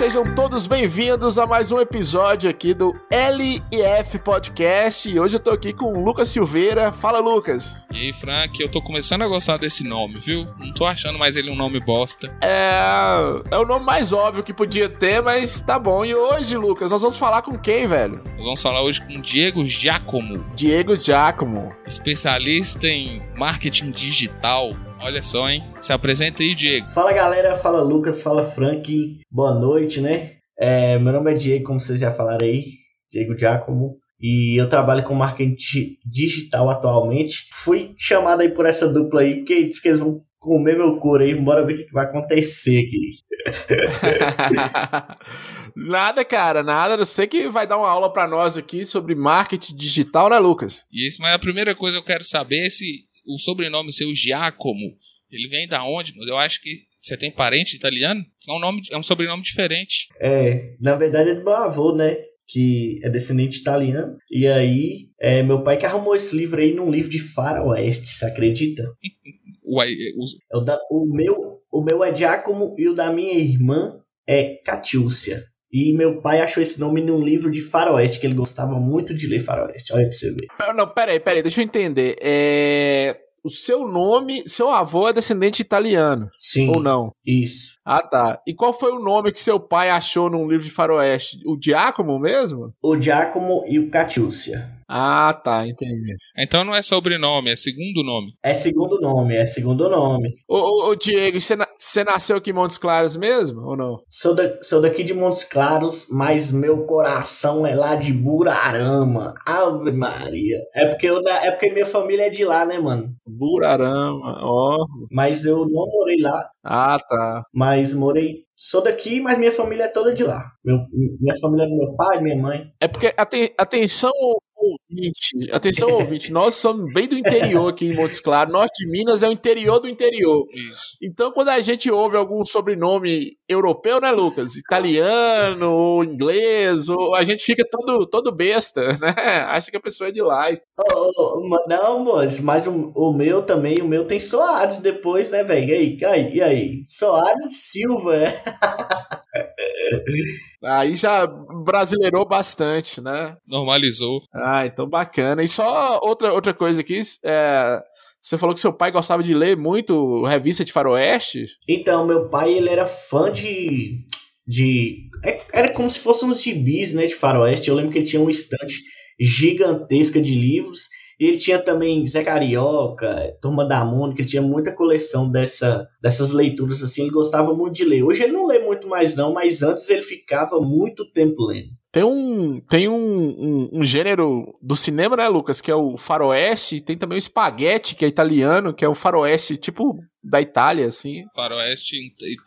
sejam todos bem-vindos a mais um episódio aqui do LF Podcast. E hoje eu tô aqui com o Lucas Silveira. Fala, Lucas. E aí, Frank, eu tô começando a gostar desse nome, viu? Não tô achando mais ele um nome bosta. É. É o nome mais óbvio que podia ter, mas tá bom. E hoje, Lucas, nós vamos falar com quem, velho? Nós vamos falar hoje com Diego Giacomo. Diego Giacomo. Especialista em marketing digital Olha só, hein? Se apresenta aí, Diego. Fala galera, fala Lucas, fala Frank. Boa noite, né? É, meu nome é Diego, como vocês já falaram aí, Diego Giacomo. E eu trabalho com marketing digital atualmente. Fui chamado aí por essa dupla aí, porque diz que eles vão comer meu couro aí. Bora ver o que vai acontecer aqui. nada, cara, nada. Eu sei que vai dar uma aula para nós aqui sobre marketing digital, né, Lucas? Isso, mas a primeira coisa que eu quero saber é se o sobrenome seu Giacomo, ele vem da onde? Eu acho que você tem parente italiano? É um nome, é um sobrenome diferente. É, na verdade é do meu avô, né? Que é descendente italiano. E aí, é meu pai que arrumou esse livro aí num livro de faroeste, você acredita? Uai, os... É o, da, o, meu, o meu é Giacomo e o da minha irmã é Catiúcia. E meu pai achou esse nome num livro de faroeste, que ele gostava muito de ler faroeste. Olha pra você ver. Não, peraí, peraí, deixa eu entender. É... O seu nome, seu avô é descendente italiano. Sim. Ou não? Isso. Ah, tá. E qual foi o nome que seu pai achou num livro de faroeste? O Giacomo mesmo? O Giacomo e o Catiúcia. Ah, tá, entendi. Então não é sobrenome, é segundo nome. É segundo nome, é segundo nome. Ô, ô, ô Diego, você, na, você nasceu aqui em Montes Claros mesmo, ou não? Sou, da, sou daqui de Montes Claros, mas meu coração é lá de Burarama. Ave Maria. É porque, eu, é porque minha família é de lá, né, mano? Burarama, ó. Mas eu não morei lá. Ah, tá. Mas morei sou daqui, mas minha família é toda de lá. Meu, minha família é do meu pai, minha mãe. É porque, atenção, ouvinte, atenção, ouvinte, nós somos bem do interior aqui em Montes Claros. Norte de Minas é o interior do interior. Isso. Então, quando a gente ouve algum sobrenome europeu, né, Lucas? Italiano ou inglês, ou a gente fica todo, todo besta, né? Acha que a pessoa é de lá. Oh, oh, não, moço, mas o, o meu também, o meu tem Soares depois, né, velho? E aí, aí, e aí? Soares Silva, é. Aí já brasileirou bastante, né? Normalizou. Ah, então bacana. E só outra, outra coisa aqui, é, você falou que seu pai gostava de ler muito revista de faroeste? Então, meu pai, ele era fã de... de é, era como se fosse uns gibis, né, de faroeste. Eu lembro que ele tinha uma estante gigantesca de livros ele tinha também Zé Carioca, Turma da Mônica, ele tinha muita coleção dessa, dessas leituras assim, ele gostava muito de ler. Hoje ele não lê muito mais não, mas antes ele ficava muito tempo lendo. Tem um, tem um, um, um, gênero do cinema, né, Lucas, que é o faroeste, tem também o espaguete, que é italiano, que é o faroeste, tipo da Itália, assim. Faroeste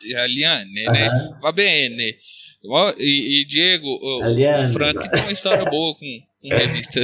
italiano, né? Va bene. E, e Diego, o, o, Frank tem uma história boa com, com revista,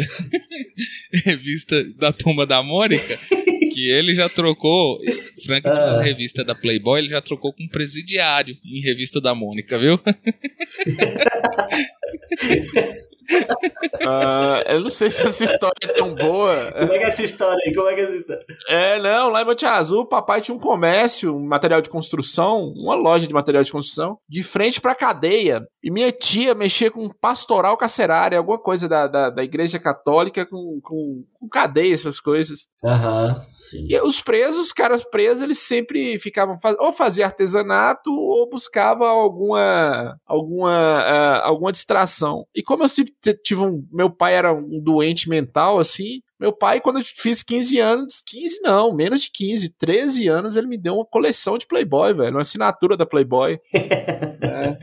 revista da turma da Mônica, que ele já trocou. Frank tinha umas ah. revistas da Playboy, ele já trocou com um presidiário em revista da Mônica, viu? Uh, eu não sei se essa história é tão boa. Como é que é essa história aí? Como é que é essa história? É, não, lá em Monte Azul, o papai tinha um comércio, um material de construção, uma loja de material de construção, de frente pra cadeia. E minha tia mexia com pastoral carcerária, alguma coisa da, da, da igreja católica com, com, com cadeia, essas coisas. Aham, uhum, sim. E os presos, os caras presos, eles sempre ficavam, ou fazia artesanato, ou buscava alguma, alguma, uh, alguma distração. E como eu sempre tive um. Meu pai era um doente mental, assim. Meu pai, quando eu fiz 15 anos, 15 não, menos de 15, 13 anos, ele me deu uma coleção de Playboy, velho, uma assinatura da Playboy. é,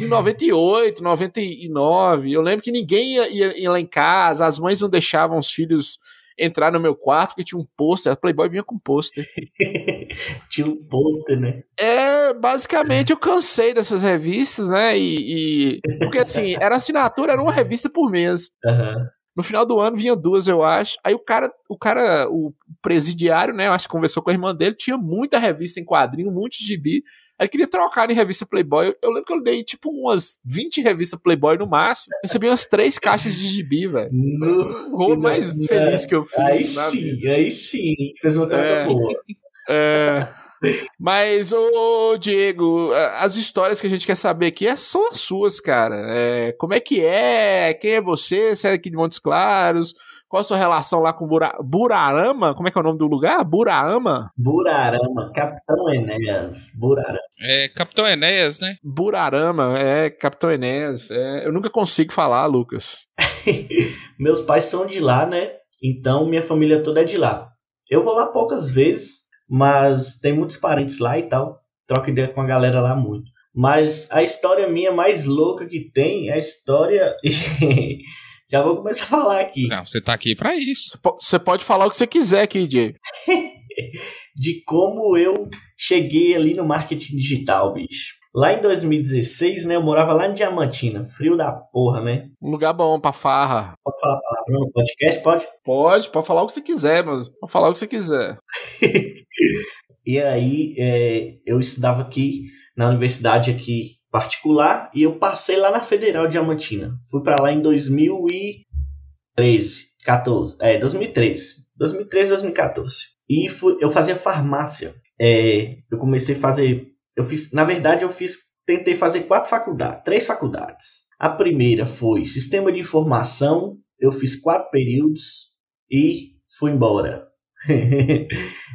em 98, 99. Eu lembro que ninguém ia, ia, ia lá em casa, as mães não deixavam os filhos entrar no meu quarto porque tinha um pôster. A Playboy vinha com pôster. tinha um pôster, né? É, basicamente eu cansei dessas revistas, né? E, e, Porque assim, era assinatura, era uma revista por mês. Uhum. No final do ano vinha duas, eu acho. Aí o cara, o cara, o presidiário, né? Eu acho que conversou com a irmã dele, tinha muita revista em quadrinho, um monte de gibi. Aí queria trocar em revista Playboy. Eu lembro que eu dei tipo umas 20 revistas Playboy no máximo. Recebi umas três caixas de gibi, velho. O rolo mais feliz que eu fiz. Aí sim, vida. aí sim. Fez uma troca é, boa. É. Mas, ô Diego, as histórias que a gente quer saber aqui é, são as suas, cara. É, como é que é? Quem é você? Você é aqui de Montes Claros? Qual a sua relação lá com Bura... Burarama? Como é que é o nome do lugar? Burarama? Burarama, Capitão Enéas. Burarama. É, Capitão Enéas, né? Burarama, é, Capitão Enéas. É, eu nunca consigo falar, Lucas. Meus pais são de lá, né? Então minha família toda é de lá. Eu vou lá poucas vezes, mas tem muitos parentes lá e tal. Troco ideia com a galera lá muito. Mas a história minha mais louca que tem é a história. Já vou começar a falar aqui. Não, você tá aqui para isso. Você pode falar o que você quiser aqui, Diego. de como eu cheguei ali no marketing digital, bicho. Lá em 2016, né, eu morava lá em Diamantina, frio da porra, né? Um lugar bom pra farra. Pode falar palavrão no podcast, pode? Pode, pode falar o que você quiser, mas pode falar o que você quiser. e aí, é, eu estudava aqui na universidade aqui particular e eu passei lá na Federal Diamantina. Fui para lá em 2013, 14, é, 2013. 2013, 2014. E fui, eu fazia farmácia. É, eu comecei a fazer, eu fiz, na verdade eu fiz, tentei fazer quatro faculdades, três faculdades. A primeira foi Sistema de Informação, eu fiz quatro períodos e fui embora.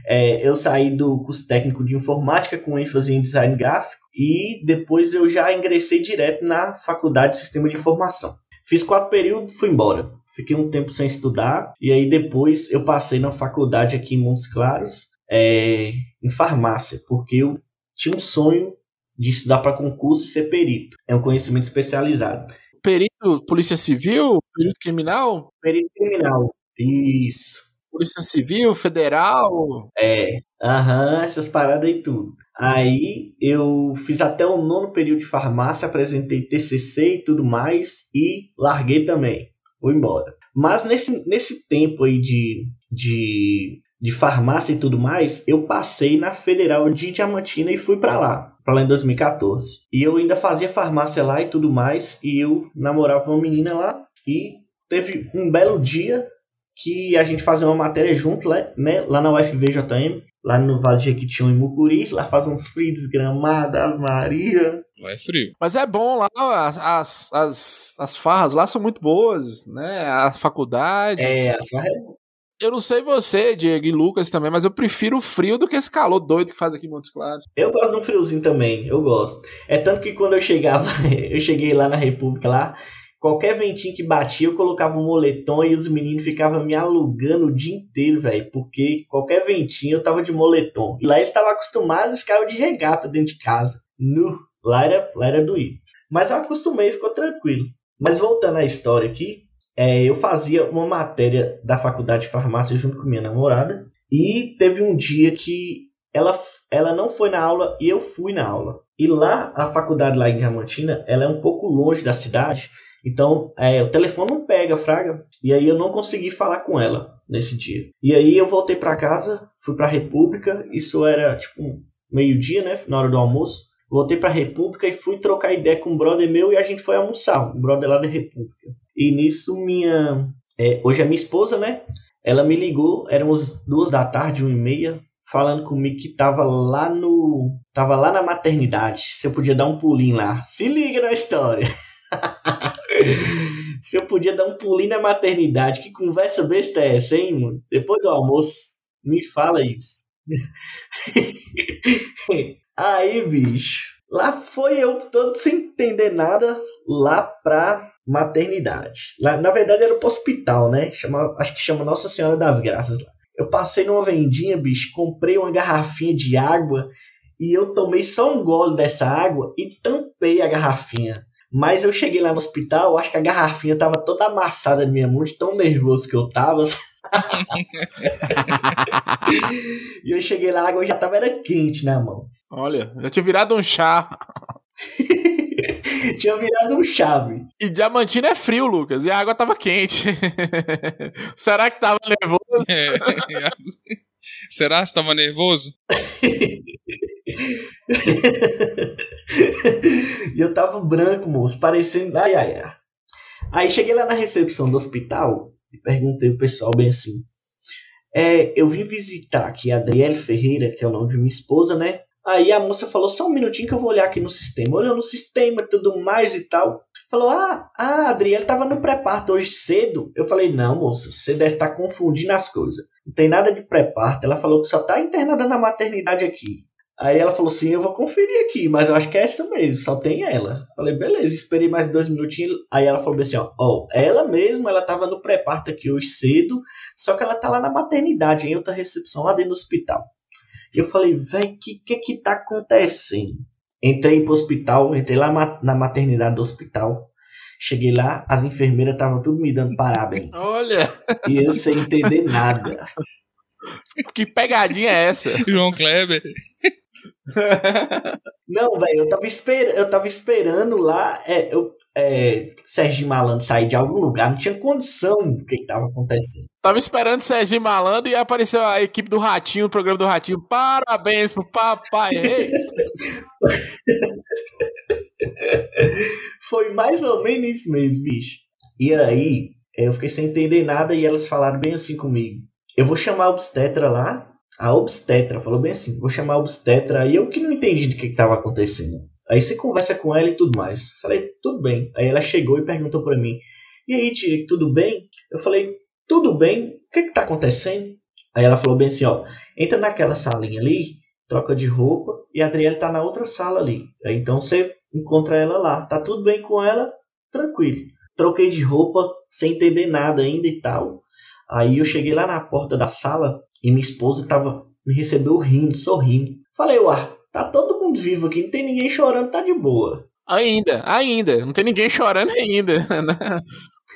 é, eu saí do curso técnico de informática com ênfase em design gráfico e depois eu já ingressei direto na faculdade de sistema de informação. Fiz quatro períodos, fui embora. Fiquei um tempo sem estudar e aí depois eu passei na faculdade aqui em Montes Claros é, em farmácia, porque eu tinha um sonho de estudar para concurso e ser perito. É um conhecimento especializado. Perito, polícia civil, perito criminal? Perito criminal, isso. Polícia Civil, Federal. É, aham, essas paradas e tudo. Aí eu fiz até o nono período de farmácia, apresentei TCC e tudo mais e larguei também. Vou embora. Mas nesse, nesse tempo aí de, de, de farmácia e tudo mais, eu passei na Federal de Diamantina e fui para lá, para lá em 2014. E eu ainda fazia farmácia lá e tudo mais, e eu namorava uma menina lá e teve um belo dia que a gente fazia uma matéria junto lá, né, lá na UFVJM, lá no Vale de Jequitinhonha em Mucuri, lá faz um frio desgramado, Maria. Lá é frio. Mas é bom lá, as, as, as farras lá são muito boas, né, a faculdade. É, as farras é eu não sei você, Diego e Lucas também, mas eu prefiro o frio do que esse calor doido que faz aqui em Montes Claros. Eu gosto de um friozinho também, eu gosto. É tanto que quando eu chegava, eu cheguei lá na República lá, Qualquer ventinho que batia, eu colocava um moletom e os meninos ficavam me alugando o dia inteiro, velho. Porque qualquer ventinho eu tava de moletom. E lá eles estavam acostumados, ficavam de regata dentro de casa. No, lá era, lá era doído. Mas eu acostumei, ficou tranquilo. Mas voltando à história aqui, é, eu fazia uma matéria da faculdade de farmácia junto com minha namorada. E teve um dia que ela, ela não foi na aula e eu fui na aula. E lá, a faculdade lá em Diamantina, ela é um pouco longe da cidade. Então, é, o telefone não pega, fraga. E aí eu não consegui falar com ela nesse dia. E aí eu voltei para casa, fui para a República. Isso era tipo meio-dia, né? Na hora do almoço. Voltei para República e fui trocar ideia com um brother meu e a gente foi almoçar. Um brother lá da República. E nisso minha. É, hoje a minha esposa, né? Ela me ligou, eram as duas da tarde, uma e meia, falando comigo que tava lá no. Tava lá na maternidade. Se eu podia dar um pulinho lá. Se liga na história. Se eu podia dar um pulinho na maternidade, que conversa besta é essa, hein, mano? Depois do almoço, me fala isso. Aí, bicho, lá foi eu todo sem entender nada lá pra maternidade. Lá, na verdade era pro hospital, né? Chama, acho que chama Nossa Senhora das Graças lá. Eu passei numa vendinha, bicho, comprei uma garrafinha de água e eu tomei só um gole dessa água e tampei a garrafinha. Mas eu cheguei lá no hospital, acho que a garrafinha tava toda amassada na minha mão, de tão nervoso que eu tava. e eu cheguei lá, a água já tava era quente na mão. Olha, já tinha virado um chá. tinha virado um chave. E Diamantina é frio, Lucas, e a água tava quente. Será que tava nervoso? É, Será que tava nervoso? e eu tava branco, moço, parecendo. Ai, ai, ai. Aí cheguei lá na recepção do hospital e perguntei pro pessoal bem assim: é, eu vim visitar aqui a Adriele Ferreira, que é o nome de minha esposa, né? Aí a moça falou, só um minutinho que eu vou olhar aqui no sistema. Olhou no sistema e tudo mais e tal. Falou, ah, a Adriele tava no pré-parto hoje cedo. Eu falei, não, moça, você deve estar tá confundindo as coisas. Não tem nada de pré-parto. Ela falou que só tá internada na maternidade aqui. Aí ela falou assim, eu vou conferir aqui, mas eu acho que é essa mesmo, só tem ela. Falei, beleza, esperei mais dois minutinhos. Aí ela falou assim, ó, ó ela mesmo, ela tava no pré-parto aqui hoje cedo, só que ela tá lá na maternidade, em outra recepção, lá dentro do hospital. Eu falei, velho, que que que tá acontecendo? Entrei pro hospital, entrei lá na maternidade do hospital. Cheguei lá, as enfermeiras estavam tudo me dando parabéns. Olha! E eu sem entender nada. Que pegadinha é essa? João Kleber. Não, velho, eu tava esperando, eu tava esperando lá, é, eu, é, Sérgio Malandro sair de algum lugar, não tinha condição do que, que tava acontecendo. Tava esperando Sérgio Malandro e apareceu a equipe do Ratinho, o programa do Ratinho. Parabéns pro papai. Foi mais ou menos isso mesmo, bicho. E aí, eu fiquei sem entender nada e elas falaram bem assim comigo. Eu vou chamar a obstetra lá a obstetra falou bem assim: vou chamar a obstetra. Aí eu que não entendi do que estava acontecendo. Aí você conversa com ela e tudo mais. Falei, tudo bem. Aí ela chegou e perguntou para mim: e aí, tia, tudo bem? Eu falei, tudo bem. O que está acontecendo? Aí ela falou bem assim: ó, entra naquela salinha ali, troca de roupa e a Adriele tá na outra sala ali. Aí, então você encontra ela lá. Tá tudo bem com ela? Tranquilo. Troquei de roupa sem entender nada ainda e tal. Aí eu cheguei lá na porta da sala e minha esposa tava, me recebeu rindo, sorrindo. Falei, uai, tá todo mundo vivo aqui, não tem ninguém chorando, tá de boa. Ainda, ainda, não tem ninguém chorando ainda. Né?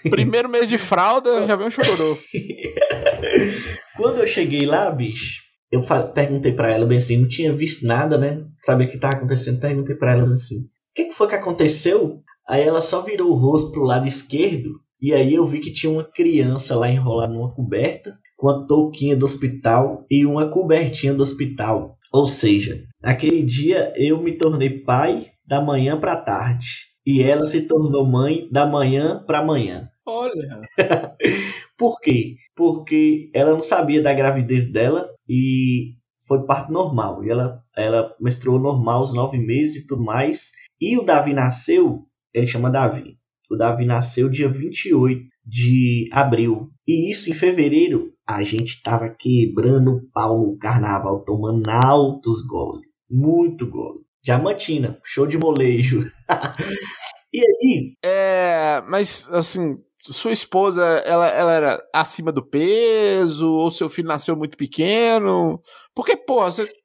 Primeiro mês de fralda, já veio um chororô. Quando eu cheguei lá, bicho, eu perguntei para ela bem assim, não tinha visto nada, né? Sabia o que tava acontecendo? Perguntei para ela assim, o que, que foi que aconteceu? Aí ela só virou o rosto pro lado esquerdo e aí eu vi que tinha uma criança lá enrolada numa coberta com a touquinha do hospital e uma cobertinha do hospital. Ou seja, naquele dia eu me tornei pai da manhã para tarde e ela se tornou mãe da manhã para amanhã. Olha. Por quê? Porque ela não sabia da gravidez dela e foi parto normal. E ela, ela menstruou normal os nove meses e tudo mais. E o Davi nasceu, ele chama Davi. O Davi nasceu dia 28 de abril. E isso em fevereiro a gente tava quebrando o pau no carnaval, tomando altos goles. Muito gole. Diamantina, show de molejo. e aí? É, mas assim, sua esposa, ela, ela era acima do peso? Ou seu filho nasceu muito pequeno? Porque, pô,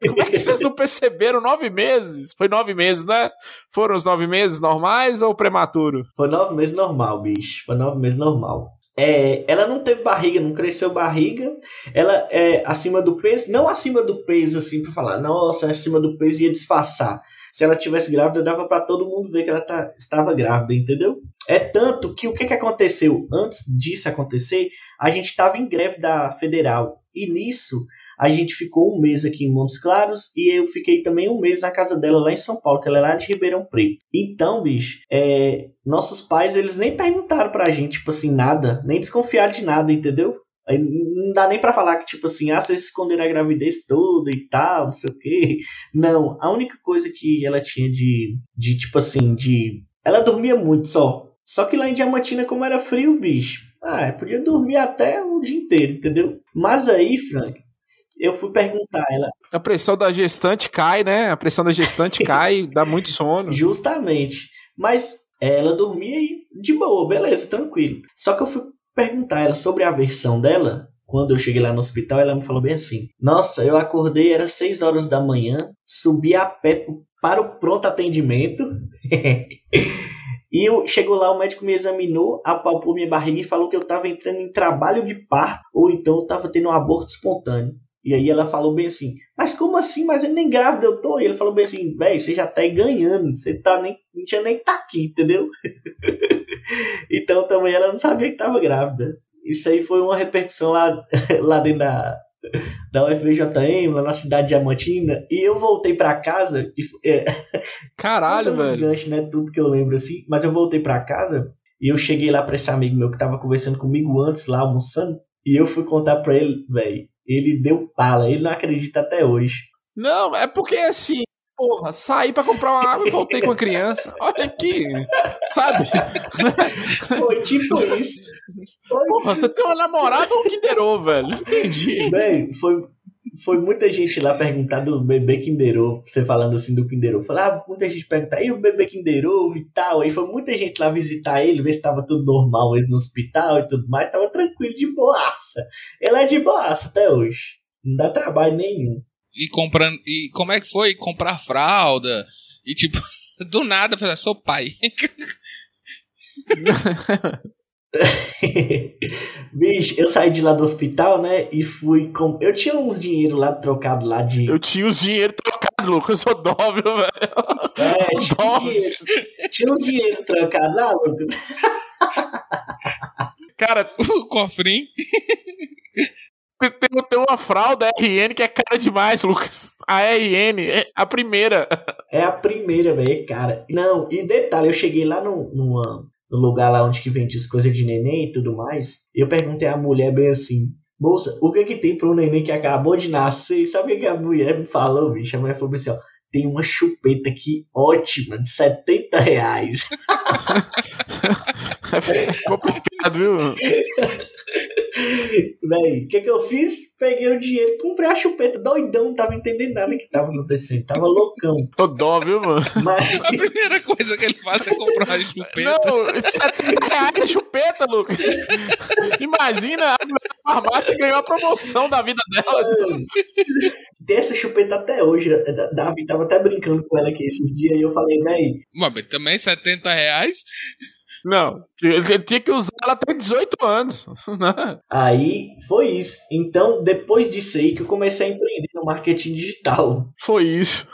como é que vocês não perceberam nove meses? Foi nove meses, né? Foram os nove meses normais ou prematuro? Foi nove meses normal, bicho. Foi nove meses normal. É, ela não teve barriga, não cresceu barriga. Ela é acima do peso, não acima do peso, assim, para falar, nossa, é acima do peso ia disfarçar. Se ela tivesse grávida, dava para todo mundo ver que ela tá, estava grávida, entendeu? É tanto que o que, que aconteceu? Antes disso acontecer, a gente estava em greve da federal. E nisso, a gente ficou um mês aqui em Montes Claros e eu fiquei também um mês na casa dela lá em São Paulo, que ela é lá de Ribeirão Preto. Então, bicho, é, nossos pais, eles nem perguntaram pra gente, tipo assim, nada, nem desconfiaram de nada, entendeu? Aí não dá nem para falar que, tipo assim, ah, vocês esconderam a gravidez toda e tal, não sei o quê. Não, a única coisa que ela tinha de, de tipo assim, de. Ela dormia muito só. Só que lá em Diamantina, como era frio, bicho, ah, podia dormir até o dia inteiro, entendeu? Mas aí, Frank, eu fui perguntar ela. A pressão da gestante cai, né? A pressão da gestante cai, dá muito sono. Justamente. Mas ela dormia e de boa, beleza, tranquilo. Só que eu fui perguntar ela sobre a versão dela. Quando eu cheguei lá no hospital, ela me falou bem assim: Nossa, eu acordei, era 6 horas da manhã, subi a pé para o pronto atendimento. E eu, chegou lá, o médico me examinou, apalpou minha barriga e falou que eu estava entrando em trabalho de parto ou então eu estava tendo um aborto espontâneo. E aí ela falou bem assim, mas como assim? Mas eu nem grávida eu tô. E ele falou bem assim, velho, você já tá aí ganhando, você tá nem, não tinha nem tá aqui, entendeu? então também ela não sabia que tava grávida. Isso aí foi uma repercussão lá, lá dentro da, da UFVJM, lá na cidade de Diamantina, e eu voltei para casa. E, é, Caralho, velho. Ganchos, né? Tudo que eu lembro assim. Mas eu voltei para casa e eu cheguei lá pra esse amigo meu que tava conversando comigo antes, lá almoçando. E eu fui contar pra ele, velho. Ele deu pala, ele não acredita até hoje. Não, é porque assim, porra, saí pra comprar uma água e voltei com a criança. Olha aqui, sabe? Foi tipo isso. Foi... Porra, você tem uma namorada ou um Kinder velho? Entendi. Bem, foi, foi muita gente lá perguntar do bebê Kinder Ovo, você falando assim do Kinder Ovo. Falava, ah, muita gente perguntar, e o bebê Kinder Ovo e tal. Aí foi muita gente lá visitar ele, ver se tava tudo normal, eles no hospital e tudo mais. Tava tranquilo, de boaça. Ele é de boaça até hoje. Não dá trabalho nenhum. E comprando. E como é que foi? Comprar fralda. E tipo, do nada, falar, sou pai. Bicho, eu saí de lá do hospital, né? E fui com. Eu tinha uns dinheiro lá trocado lá de. Eu tinha os dinheiro trocado, Lucas. Eu sou dóvil, velho. É, tinha, dinheiro, tinha uns dinheiro trocado lá, Lucas. Cara, o cofrinho. Tem, tem uma fralda RN que é cara demais, Lucas. A RN é a primeira. É a primeira, velho, cara. Não, e detalhe, eu cheguei lá no, numa, no lugar lá onde que vende as coisas de neném e tudo mais. Eu perguntei à mulher bem assim, moça, o que que tem para um neném que acabou de nascer? Sabe o que, que a mulher me falou, bicho? A mulher falou assim, ó, tem uma chupeta aqui ótima, de 70 reais. é complicado, viu? Véi, o que que eu fiz? Peguei o dinheiro, comprei a chupeta, doidão, não tava entendendo nada que tava acontecendo, tava loucão. Tô dó, viu, mano? Mas... A primeira coisa que ele faz é comprar uma chupeta. Não, 70 reais é chupeta, Lucas. Imagina, a farmácia ganhou a promoção da vida dela. Tem essa chupeta até hoje. Davi tava até brincando com ela aqui esses dias e eu falei, véi. Mas também 70 reais? Não, tinha que usar ela até 18 anos. Né? aí foi isso. Então, depois disso aí que eu comecei a empreender no marketing digital. Foi isso.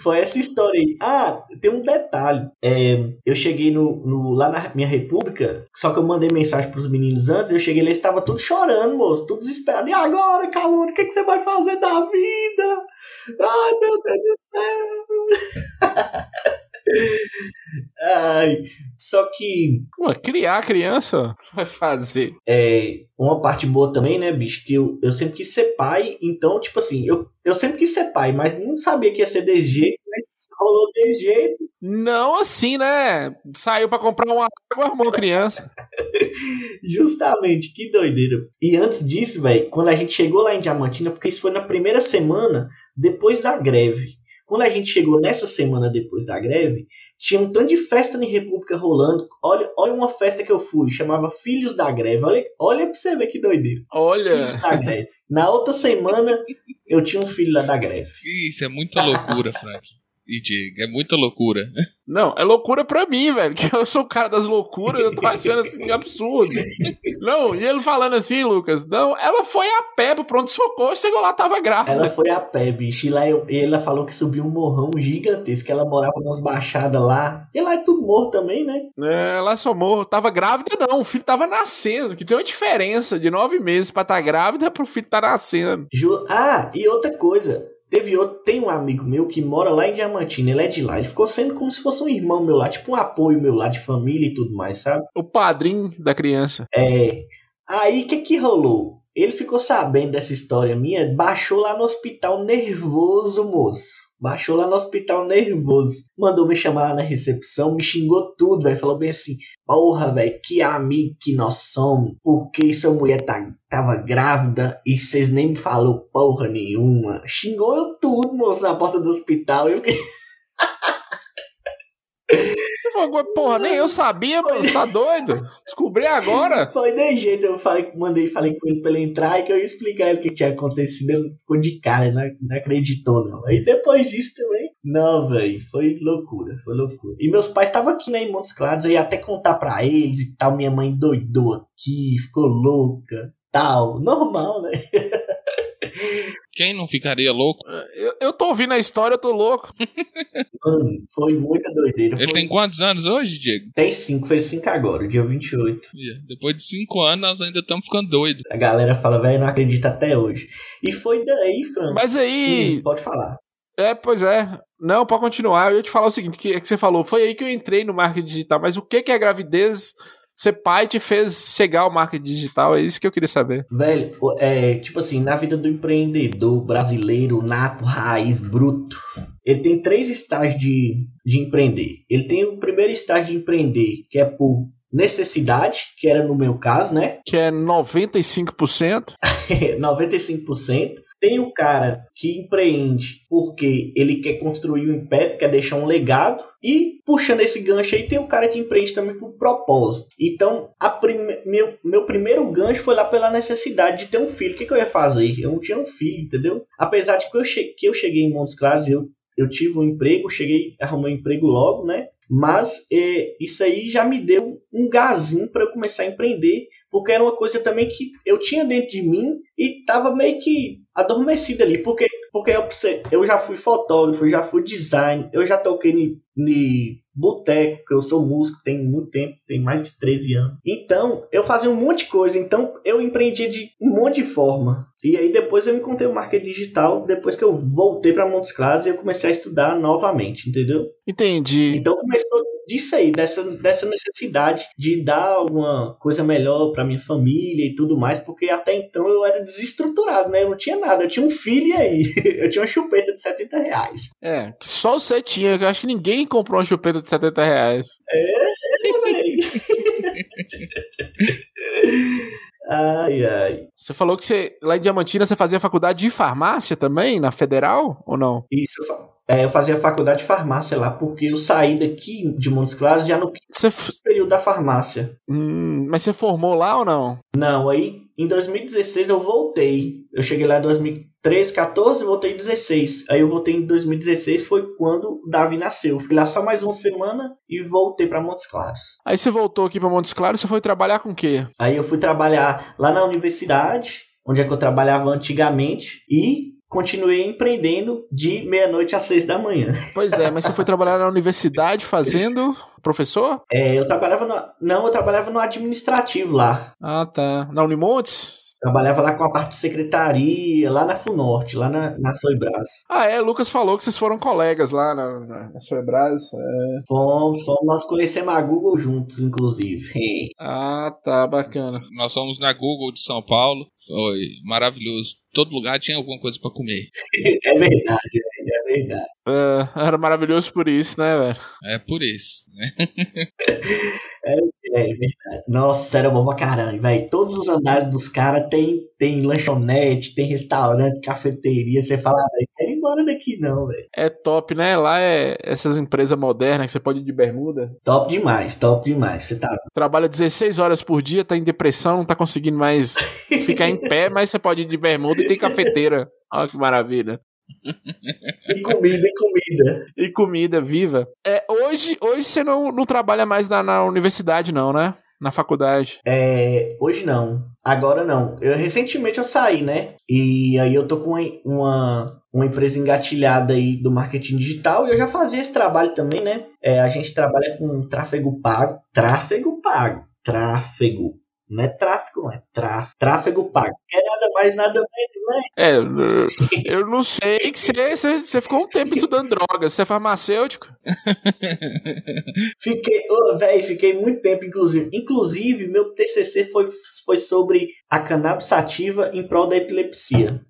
foi essa história aí. Ah, tem um detalhe. É, eu cheguei no, no, lá na minha república, só que eu mandei mensagem pros meninos antes, eu cheguei lá e estava tudo chorando, moço, tudo desesperado. E agora, calor, o que, que você vai fazer da vida? Ai, meu Deus do céu. Ai, só que. Pô, criar criança vai fazer. É. Uma parte boa também, né, bicho? Que eu, eu sempre quis ser pai, então, tipo assim, eu, eu sempre quis ser pai, mas não sabia que ia ser desse jeito, mas rolou desse jeito. Não assim, né? Saiu para comprar uma água, arrumou criança. Justamente, que doideira. E antes disso, velho, quando a gente chegou lá em Diamantina, porque isso foi na primeira semana depois da greve. Quando a gente chegou nessa semana depois da greve, tinha um tanto de festa em República rolando. Olha, olha uma festa que eu fui, chamava Filhos da Greve. Olha, olha pra você ver que doideira. Olha. Filhos da Greve. Na outra semana, eu tinha um filho lá da greve. Isso é muita loucura, Frank e Diego. É muita loucura. Não, é loucura pra mim, velho. Que eu sou o cara das loucuras, eu tô achando assim absurdo. Não, e ele falando assim, Lucas, não, ela foi a pé pro pronto-socorro, chegou lá, tava grávida. Ela foi a pé, bicho. E lá eu, ela falou que subiu um morrão gigantesco, que ela morava nas baixadas lá. E lá é tudo morro também, né? É, lá só morro. Tava grávida, não. O filho tava nascendo. Que tem uma diferença de nove meses pra estar tá grávida pro filho estar tá nascendo. Ju... Ah, e outra coisa. Teve outro, tem um amigo meu que mora lá em Diamantina, ele é de lá. Ele ficou sendo como se fosse um irmão meu lá, tipo um apoio meu lá de família e tudo mais, sabe? O padrinho da criança. É. Aí o que que rolou? Ele ficou sabendo dessa história minha, baixou lá no hospital nervoso, moço. Baixou lá no hospital nervoso. Mandou me chamar lá na recepção, me xingou tudo, velho. Falou bem assim: Porra, velho, que amigo que nós somos. Porque sua mulher tá, tava grávida e vocês nem me falou porra nenhuma. Xingou eu tudo, moço, na porta do hospital. Eu fiquei. porra, nem eu sabia, mano. Você tá doido? Descobri agora. Foi de jeito. Eu falei, mandei, falei com ele pra ele entrar e que eu ia explicar ele o que tinha acontecido. Ele ficou de cara, não, não acreditou, não. Aí depois disso também. Não, velho. Foi loucura, foi loucura. E meus pais estavam aqui, né, em Montes Claros. Eu ia até contar pra eles e tal. Minha mãe doidou aqui, ficou louca, tal. Normal, né? Quem não ficaria louco? Eu, eu tô ouvindo a história, eu tô louco. Mano, foi muita doideira. Ele foi... tem quantos anos hoje, Diego? Tem cinco, fez cinco agora, dia 28. Yeah. Depois de cinco anos, nós ainda estamos ficando doidos. A galera fala, velho, não acredita até hoje. E foi daí, Fran. Mas aí. Hum, pode falar. É, pois é. Não, pode continuar. Eu ia te falar o seguinte: que, que você falou, foi aí que eu entrei no marketing digital, mas o que, que é gravidez ser pai te fez chegar ao marketing digital? É isso que eu queria saber. Velho, é tipo assim, na vida do empreendedor brasileiro, nato, raiz, bruto, ele tem três estágios de, de empreender. Ele tem o primeiro estágio de empreender, que é por necessidade, que era no meu caso, né? Que é 95%. 95%. Tem o cara que empreende porque ele quer construir um império, quer deixar um legado. E puxando esse gancho aí, tem o cara que empreende também por propósito. Então, prime... meu, meu primeiro gancho foi lá pela necessidade de ter um filho. O que, que eu ia fazer? Eu não tinha um filho, entendeu? Apesar de que eu, che... que eu cheguei em Montes Claros, eu, eu tive um emprego, cheguei, arrumei um emprego logo, né? Mas é, isso aí já me deu um gazinho para eu começar a empreender, porque era uma coisa também que eu tinha dentro de mim e estava meio que adormecida ali, porque, porque eu, eu já fui fotógrafo, já fui design, eu já toquei em boteco, que eu sou músico, tem muito tempo, tem mais de 13 anos. Então, eu fazia um monte de coisa, então eu empreendia de um monte de forma. E aí depois eu encontrei o marketing digital, depois que eu voltei para Montes Claros e eu comecei a estudar novamente, entendeu? Entendi. Então começou disso aí, dessa, dessa necessidade de dar alguma coisa melhor para minha família e tudo mais, porque até então eu era desestruturado, né? Eu não tinha nada, eu tinha um filho aí, eu tinha uma chupeta de 70 reais. É, que só você tinha, eu acho que ninguém comprou uma chupeta de 70 reais. É, é Ai, ai. Você falou que você, lá em Diamantina você fazia faculdade de farmácia também, na Federal, ou não? Isso, é, eu fazia faculdade de farmácia lá, porque eu saí daqui de Montes Claros já no período da farmácia. Hum, mas você formou lá ou não? Não, aí em 2016 eu voltei. Eu cheguei lá em 2013, 14, voltei em 16. Aí eu voltei em 2016, foi quando o Davi nasceu. Fui lá só mais uma semana e voltei para Montes Claros. Aí você voltou aqui para Montes Claros, você foi trabalhar com o quê? Aí eu fui trabalhar lá na universidade, onde é que eu trabalhava antigamente, e continuei empreendendo de meia-noite às seis da manhã. Pois é, mas você foi trabalhar na universidade fazendo professor? É, eu trabalhava no... Não, eu trabalhava no administrativo lá. Ah, tá. Na Unimontes? Trabalhava lá com a parte de secretaria, lá na Funorte, lá na, na Soibras. Ah, é, Lucas falou que vocês foram colegas lá na, na, na Soibras. É. Fomos, fomos, nós conhecemos a Google juntos, inclusive. ah, tá, bacana. Nós fomos na Google de São Paulo, foi maravilhoso todo lugar tinha alguma coisa para comer. É verdade, é verdade. É, era maravilhoso por isso, né, velho? É por isso, né? é, é, verdade. Nossa, era bom pra caramba, velho. Todos os andares dos caras tem, tem lanchonete, tem restaurante, cafeteria. Você fala, ah, velho, quero ir embora daqui não, velho. É top, né? Lá é essas empresas modernas que você pode ir de bermuda. Top demais, top demais. Você tá. Trabalha 16 horas por dia, tá em depressão, não tá conseguindo mais ficar em pé, mas você pode ir de bermuda tem cafeteira. Olha que maravilha. E comida, e comida. E comida viva. É, hoje, hoje você não, não trabalha mais na, na universidade, não, né? Na faculdade. É, hoje não. Agora não. Eu recentemente eu saí, né? E aí eu tô com uma, uma empresa engatilhada aí do marketing digital e eu já fazia esse trabalho também, né? É, a gente trabalha com tráfego pago. Tráfego pago. Tráfego não é tráfico, não é tráfego. Tráfego pago. É nada mais, nada menos, né? É, eu não sei que você, você, ficou um tempo estudando drogas. Você é farmacêutico? fiquei, oh, velho, fiquei muito tempo, inclusive. Inclusive, meu TCC foi, foi sobre a cannabis sativa em prol da epilepsia.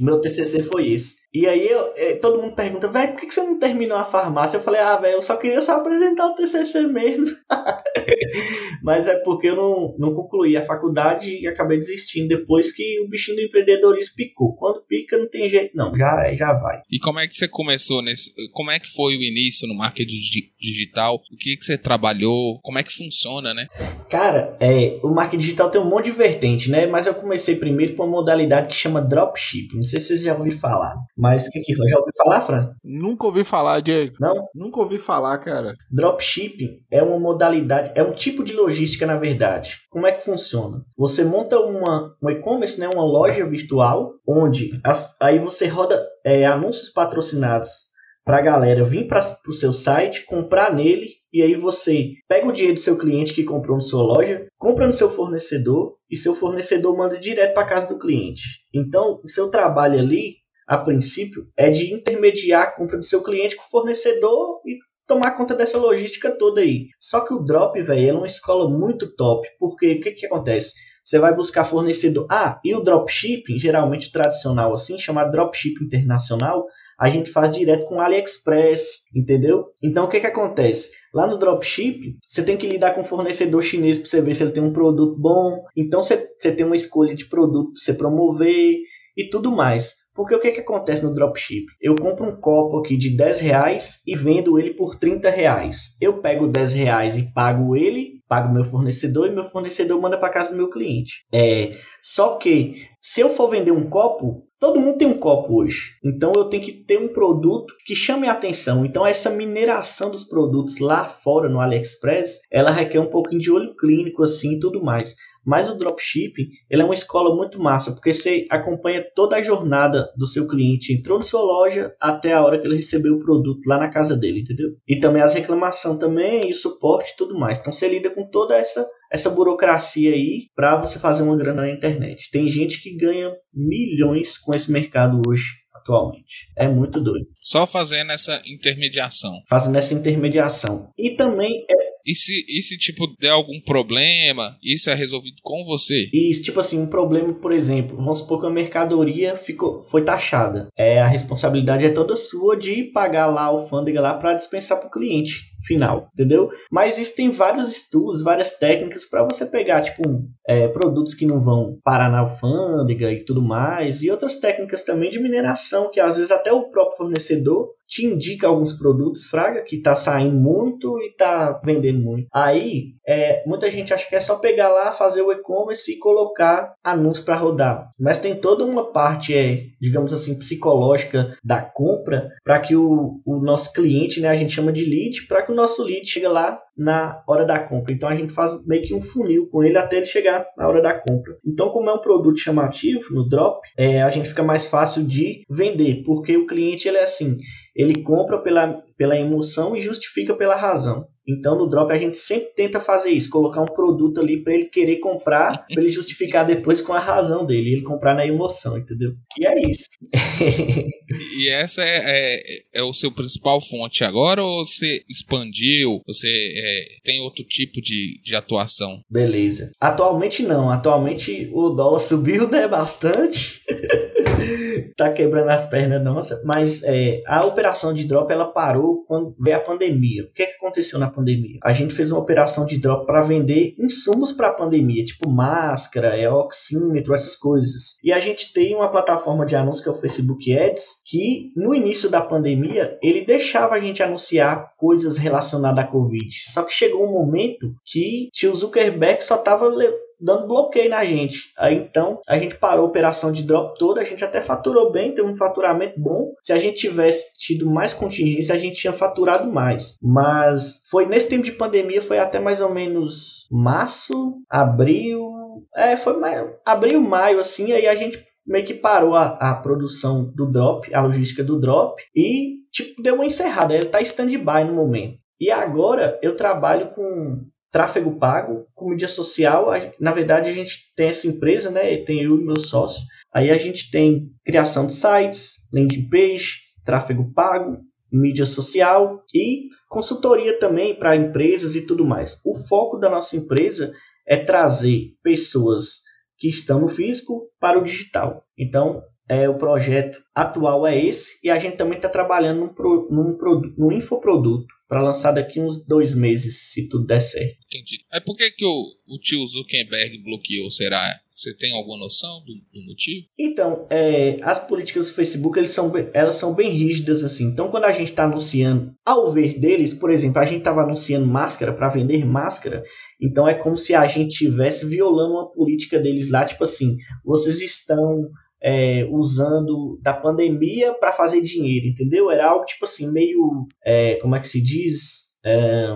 Meu TCC foi esse. E aí eu, é, todo mundo pergunta, velho, por que você não terminou a farmácia? Eu falei, ah, velho, eu só queria só apresentar o TCC mesmo. Mas é porque eu não, não concluí a faculdade e acabei desistindo depois que o bichinho do empreendedorismo picou. Quando pica, não tem jeito, não, já, já vai. E como é que você começou nesse. Como é que foi o início no marketing digital? O que, que você trabalhou? Como é que funciona, né? Cara, é, o marketing digital tem um monte de vertente, né? Mas eu comecei primeiro com uma modalidade que chama dropship. Não sei se vocês já ouviram falar. Mas o que que Já ouviu falar, Fran? Nunca ouvi falar, Diego. Não? Nunca ouvi falar, cara. Dropshipping é uma modalidade, é um tipo de logística, na verdade. Como é que funciona? Você monta uma, um e-commerce, né, uma loja virtual, onde as, aí você roda é, anúncios patrocinados para a galera vir para o seu site, comprar nele, e aí você pega o dinheiro do seu cliente que comprou na sua loja, compra no seu fornecedor, e seu fornecedor manda direto para casa do cliente. Então, o seu trabalho ali a princípio, é de intermediar a compra do seu cliente com o fornecedor e tomar conta dessa logística toda aí. Só que o Drop, velho, é uma escola muito top, porque o que, que acontece? Você vai buscar fornecedor. Ah, e o dropshipping, geralmente tradicional assim, chamado dropshipping internacional, a gente faz direto com AliExpress, entendeu? Então o que que acontece? Lá no dropshipping, você tem que lidar com fornecedor chinês para você ver se ele tem um produto bom. Então você, você tem uma escolha de produto para você promover e tudo mais. Porque o que, que acontece no dropship? Eu compro um copo aqui de 10 reais e vendo ele por 30 reais. Eu pego 10 reais e pago ele, pago meu fornecedor e meu fornecedor manda para casa do meu cliente. É, só que se eu for vender um copo, Todo mundo tem um copo hoje. Então eu tenho que ter um produto que chame a atenção. Então essa mineração dos produtos lá fora no AliExpress, ela requer um pouquinho de olho clínico assim e tudo mais. Mas o dropshipping, ele é uma escola muito massa, porque você acompanha toda a jornada do seu cliente, entrou na sua loja até a hora que ele recebeu o produto lá na casa dele, entendeu? E também as reclamações também, e o suporte e tudo mais. Então você lida com toda essa essa burocracia aí para você fazer uma grana na internet. Tem gente que ganha milhões com esse mercado hoje atualmente. É muito doido. Só fazendo essa intermediação. Fazendo essa intermediação. E também é e se, e se, tipo, der algum problema, isso é resolvido com você? Isso, tipo assim, um problema, por exemplo, vamos supor que a mercadoria ficou, foi taxada. É, a responsabilidade é toda sua de pagar lá a alfândega lá para dispensar para o cliente final, entendeu? Mas existem vários estudos, várias técnicas para você pegar, tipo, é, produtos que não vão parar na alfândega e tudo mais, e outras técnicas também de mineração, que às vezes até o próprio fornecedor te indica alguns produtos, Fraga, que tá saindo muito e tá vendendo muito. Aí, é, muita gente acha que é só pegar lá, fazer o e-commerce e colocar anúncio para rodar. Mas tem toda uma parte, é, digamos assim, psicológica da compra para que o, o nosso cliente, né, a gente chama de lead, para que o nosso lead chegue lá na hora da compra. Então a gente faz meio que um funil com ele até ele chegar na hora da compra. Então, como é um produto chamativo no drop, é, a gente fica mais fácil de vender, porque o cliente ele é assim, ele compra pela, pela emoção e justifica pela razão. Então, no drop, a gente sempre tenta fazer isso, colocar um produto ali para ele querer comprar, para ele justificar depois com a razão dele, ele comprar na emoção, entendeu? E é isso. e essa é, é, é, o seu principal fonte agora ou você expandiu? Você é, tem outro tipo de, de atuação? Beleza. Atualmente não. Atualmente o dólar subiu, né? Bastante. Tá quebrando as pernas nossa, mas é, a operação de drop ela parou quando veio a pandemia. O que, é que aconteceu na pandemia? A gente fez uma operação de drop para vender insumos para a pandemia, tipo máscara, é, oxímetro, essas coisas. E a gente tem uma plataforma de anúncio que é o Facebook Ads, que no início da pandemia ele deixava a gente anunciar coisas relacionadas à Covid. Só que chegou um momento que tio Zuckerberg só tava dando bloqueio na gente. Aí então a gente parou a operação de drop toda, a gente até faturou bem, teve um faturamento bom. Se a gente tivesse tido mais contingência, a gente tinha faturado mais. Mas foi nesse tempo de pandemia, foi até mais ou menos março, abril. É, foi maio, abril, maio, assim, aí a gente meio que parou a, a produção do drop, a logística do drop, e tipo, deu uma encerrada. Ele tá stand-by no momento. E agora eu trabalho com tráfego pago, com mídia social. Na verdade, a gente tem essa empresa, né? Tem eu e meu sócio. Aí a gente tem criação de sites, landing page, tráfego pago, mídia social e consultoria também para empresas e tudo mais. O foco da nossa empresa é trazer pessoas que estão no físico para o digital. Então, é, o projeto atual é esse e a gente também está trabalhando num, pro, num, num infoproduto para lançar daqui uns dois meses, se tudo der certo. Entendi. Aí por que, que o, o tio Zuckerberg bloqueou, será? Você tem alguma noção do, do motivo? Então, é, as políticas do Facebook eles são, elas são bem rígidas assim. Então, quando a gente está anunciando, ao ver deles, por exemplo, a gente estava anunciando máscara para vender máscara, então é como se a gente estivesse violando uma política deles lá, tipo assim, vocês estão é, usando da pandemia para fazer dinheiro, entendeu? Era algo tipo assim, meio, é, como é que se diz? É,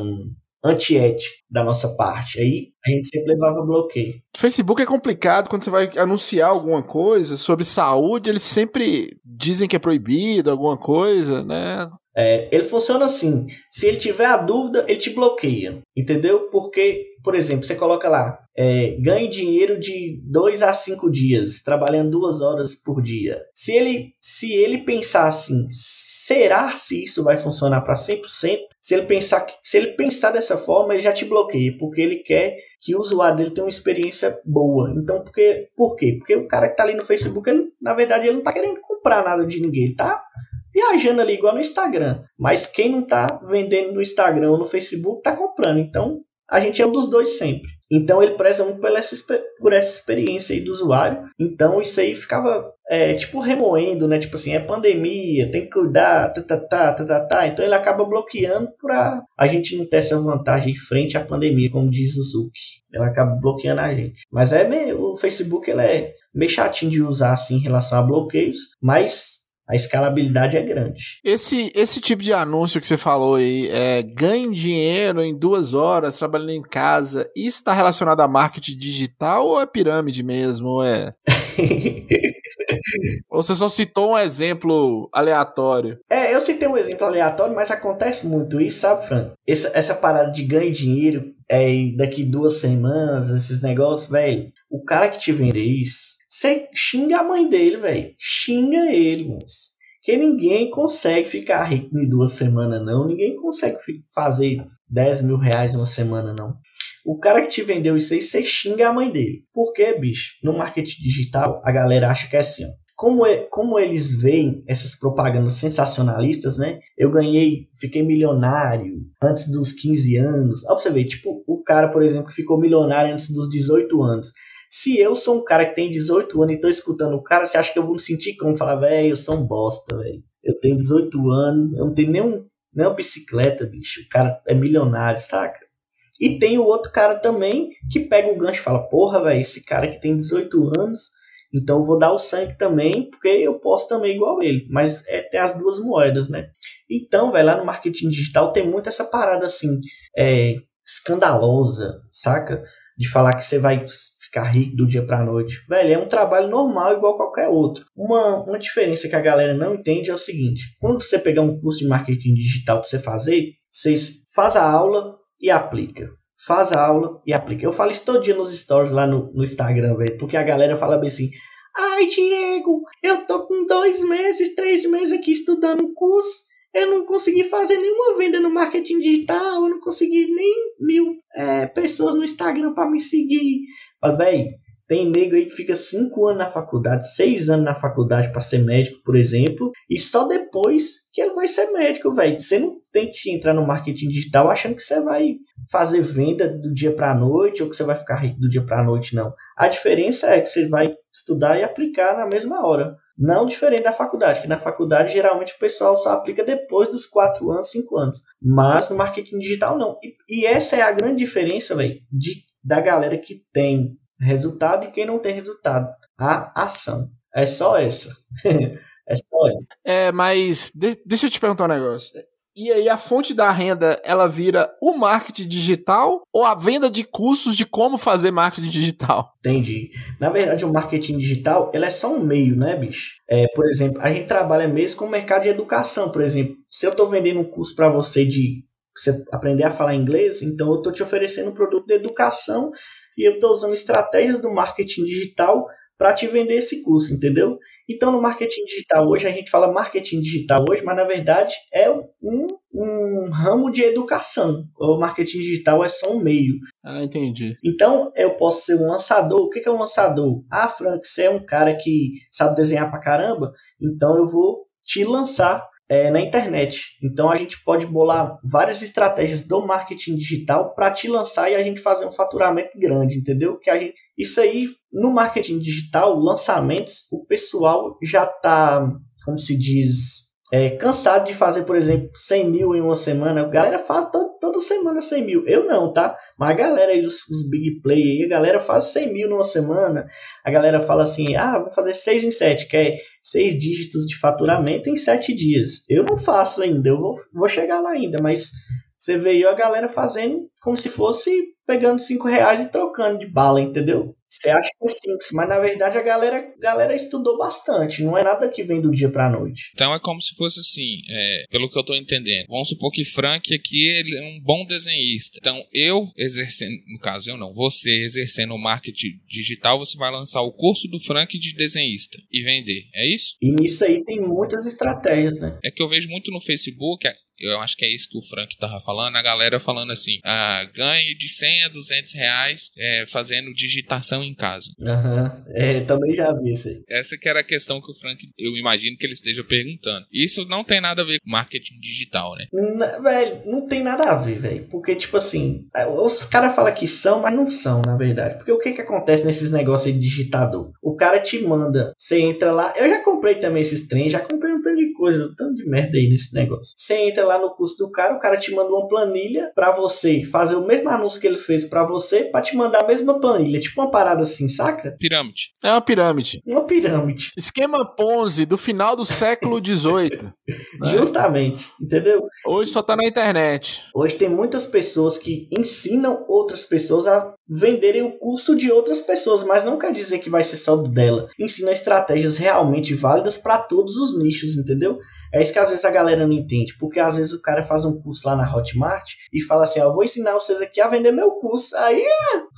antiético da nossa parte. Aí a gente sempre levava bloqueio. Facebook é complicado quando você vai anunciar alguma coisa sobre saúde, eles sempre dizem que é proibido alguma coisa, né? É, ele funciona assim: se ele tiver a dúvida, ele te bloqueia, entendeu? Porque, por exemplo, você coloca lá, é, ganhe dinheiro de 2 a 5 dias, trabalhando duas horas por dia. Se ele, se ele pensar assim, será se isso vai funcionar para 100%? Se ele pensar se ele pensar dessa forma, ele já te bloqueia, porque ele quer que o usuário dele tenha uma experiência boa. Então, porque, por quê? Porque o cara que está ali no Facebook, ele, na verdade, ele não está querendo comprar nada de ninguém, tá viajando ali igual no Instagram. Mas quem não está vendendo no Instagram ou no Facebook está comprando. Então, a gente é um dos dois sempre. Então ele preza muito por essa, por essa experiência aí do usuário. Então isso aí ficava é, tipo remoendo, né? Tipo assim, é pandemia, tem que cuidar, tá, tá, tá, tá, tá, tá. Então ele acaba bloqueando para a gente não ter essa vantagem frente à pandemia, como diz o Zuck. Ela acaba bloqueando a gente. Mas é meio, o Facebook ele é meio chatinho de usar assim em relação a bloqueios, mas a escalabilidade é grande. Esse, esse tipo de anúncio que você falou aí, é, ganhe dinheiro em duas horas trabalhando em casa, isso está relacionado a marketing digital ou é pirâmide mesmo? Ou é. ou você só citou um exemplo aleatório? É, eu citei um exemplo aleatório, mas acontece muito isso, sabe, Fran? Essa, essa parada de ganhe dinheiro é, daqui duas semanas, esses negócios, velho. O cara que te vende isso você xinga a mãe dele, velho. Xinga ele, moço. Que ninguém consegue ficar rico em duas semanas, não. Ninguém consegue fazer 10 mil reais em uma semana, não. O cara que te vendeu isso aí, você xinga a mãe dele. Por quê, bicho? No marketing digital, a galera acha que é assim, ó. Como, é, como eles veem essas propagandas sensacionalistas, né? Eu ganhei, fiquei milionário antes dos 15 anos. Ó, pra você ver, tipo, o cara, por exemplo, que ficou milionário antes dos 18 anos. Se eu sou um cara que tem 18 anos e tô escutando o cara, você acha que eu vou me sentir como? Falar, velho, eu sou um bosta, velho. Eu tenho 18 anos, eu não tenho nenhum, nenhuma bicicleta, bicho. O cara é milionário, saca? E tem o outro cara também que pega o gancho e fala, porra, velho, esse cara que tem 18 anos, então eu vou dar o sangue também, porque eu posso também igual ele. Mas é ter as duas moedas, né? Então, velho, lá no marketing digital tem muito essa parada assim, é, escandalosa, saca? De falar que você vai ficar rico do dia para a noite. Velho, é um trabalho normal igual qualquer outro. Uma, uma diferença que a galera não entende é o seguinte: quando você pegar um curso de marketing digital para você fazer, você faz a aula e aplica. Faz a aula e aplica. Eu falo isso todo dia nos stories lá no, no Instagram, velho, porque a galera fala bem assim: Ai, Diego, eu tô com dois meses, três meses aqui estudando o curso eu não consegui fazer nenhuma venda no marketing digital, eu não consegui nem mil é, pessoas no Instagram para me seguir. Fala, velho, tem nego aí que fica cinco anos na faculdade, seis anos na faculdade para ser médico, por exemplo, e só depois que ele vai ser médico, velho. Você não tem que entrar no marketing digital achando que você vai fazer venda do dia para a noite ou que você vai ficar rico do dia para a noite, não. A diferença é que você vai estudar e aplicar na mesma hora. Não diferente da faculdade, que na faculdade geralmente o pessoal só aplica depois dos 4 anos, 5 anos. Mas no marketing digital não. E, e essa é a grande diferença, velho, da galera que tem resultado e quem não tem resultado. A ação. É só essa. é só essa. É, mas de, deixa eu te perguntar um negócio. E aí a fonte da renda, ela vira o marketing digital ou a venda de cursos de como fazer marketing digital? Entendi. Na verdade, o marketing digital, ela é só um meio, né, bicho? É, por exemplo, a gente trabalha mesmo com o mercado de educação, por exemplo. Se eu estou vendendo um curso para você de você aprender a falar inglês, então eu estou te oferecendo um produto de educação e eu estou usando estratégias do marketing digital para te vender esse curso, entendeu? Então, no marketing digital hoje, a gente fala marketing digital hoje, mas na verdade é um, um ramo de educação. O marketing digital é só um meio. Ah, entendi. Então, eu posso ser um lançador. O que é um lançador? Ah, Frank, você é um cara que sabe desenhar pra caramba, então eu vou te lançar é, na internet. Então a gente pode bolar várias estratégias do marketing digital para te lançar e a gente fazer um faturamento grande, entendeu? Que a gente, isso aí no marketing digital, lançamentos, o pessoal já está, como se diz, é, cansado de fazer, por exemplo, 100 mil em uma semana. A galera faz todo, toda semana 100 mil. Eu não, tá? Mas a galera aí, os, os big play aí, a galera faz 100 mil numa semana. A galera fala assim, ah, vou fazer 6 em 7, que é 6 dígitos de faturamento em 7 dias. Eu não faço ainda, eu vou, vou chegar lá ainda, mas Você veio a galera fazendo como se fosse pegando cinco reais e trocando de bala, entendeu? Você acha que é simples, mas na verdade a galera, a galera estudou bastante, não é nada que vem do dia pra noite. Então é como se fosse assim, é, pelo que eu tô entendendo. Vamos supor que Frank aqui ele é um bom desenhista. Então eu exercendo, no caso eu não, você exercendo o marketing digital, você vai lançar o curso do Frank de desenhista e vender, é isso? E nisso aí tem muitas estratégias, né? É que eu vejo muito no Facebook, eu acho que é isso que o Frank tava falando, a galera falando assim, ah, ganhe de 100 a 200 reais é, fazendo digitação em casa. Aham, uhum. é, também já vi isso aí. Essa que era a questão que o Frank, eu imagino que ele esteja perguntando. Isso não tem nada a ver com marketing digital, né? Não, velho, não tem nada a ver, velho, porque tipo assim, é, os caras falam que são, mas não são, na verdade. Porque o que que acontece nesses negócios aí de digitador? O cara te manda, você entra lá, eu já comprei também esses trens, já comprei um tanto de coisa, um tanto de merda aí nesse negócio. Você entra lá no curso do cara, o cara te manda uma planilha para você fazer o mesmo anúncio que ele fez para você, para te mandar a mesma planilha. Tipo uma parada assim, saca? Pirâmide. É uma pirâmide. Uma pirâmide. Esquema Ponzi do final do século XVIII. né? Justamente, entendeu? Hoje só tá na internet. Hoje tem muitas pessoas que ensinam outras pessoas a venderem o curso de outras pessoas, mas não quer dizer que vai ser só dela. Ensina estratégias realmente válidas para todos os nichos, entendeu? É isso que às vezes a galera não entende, porque às vezes o cara faz um curso lá na Hotmart e fala assim, ó, vou ensinar vocês aqui a vender meu curso. Aí,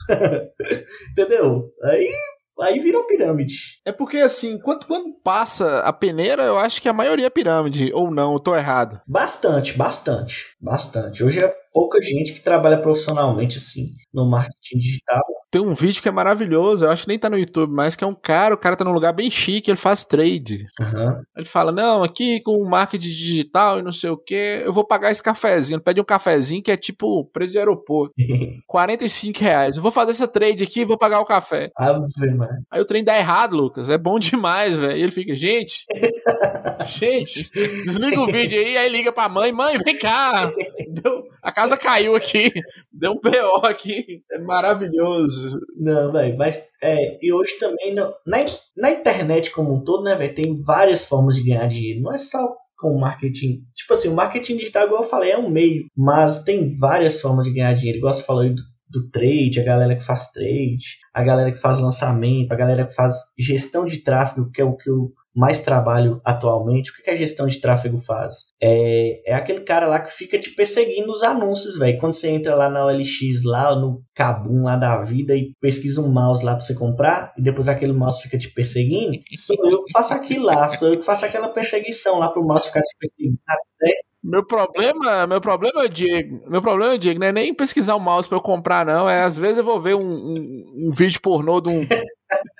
entendeu? Aí Aí vira pirâmide. É porque, assim, quando, quando passa a peneira, eu acho que a maioria é pirâmide. Ou não, eu tô errado. Bastante, bastante. Bastante. Hoje é pouca gente que trabalha profissionalmente, assim, no marketing digital. Tem um vídeo que é maravilhoso, eu acho que nem tá no YouTube, mas que é um cara, o cara tá num lugar bem chique, ele faz trade. Uhum. Ele fala, não, aqui com o marketing digital e não sei o que, eu vou pagar esse cafezinho. Ele pede um cafezinho que é tipo preço de aeroporto. 45 reais. Eu vou fazer essa trade aqui e vou pagar o café. Ave, mano. Aí o trem dá errado, Lucas. É bom demais, velho. E ele fica, gente, gente, desliga o vídeo aí, aí liga pra mãe, mãe, vem cá. Deu, a casa caiu aqui, deu um BO aqui. É maravilhoso. Não, velho, mas é, e hoje também, não, na, na internet como um todo, né, velho, tem várias formas de ganhar dinheiro. Não é só com marketing. Tipo assim, o marketing digital, igual eu falei, é um meio, mas tem várias formas de ganhar dinheiro. Igual você falou aí do, do trade, a galera que faz trade, a galera que faz lançamento, a galera que faz gestão de tráfego, que é o que eu mais trabalho atualmente, o que, a gestão de tráfego faz? É, é aquele cara lá que fica te perseguindo os anúncios, velho. Quando você entra lá na OLX, lá no Kabum lá da vida e pesquisa um mouse lá pra você comprar, e depois aquele mouse fica te perseguindo, sou eu que faço aquilo lá, sou eu que faço aquela perseguição lá pro mouse ficar te perseguindo até meu problema, meu problema, Diego, meu problema, Diego, não é nem pesquisar o mouse para eu comprar, não. É às vezes eu vou ver um, um, um vídeo pornô de um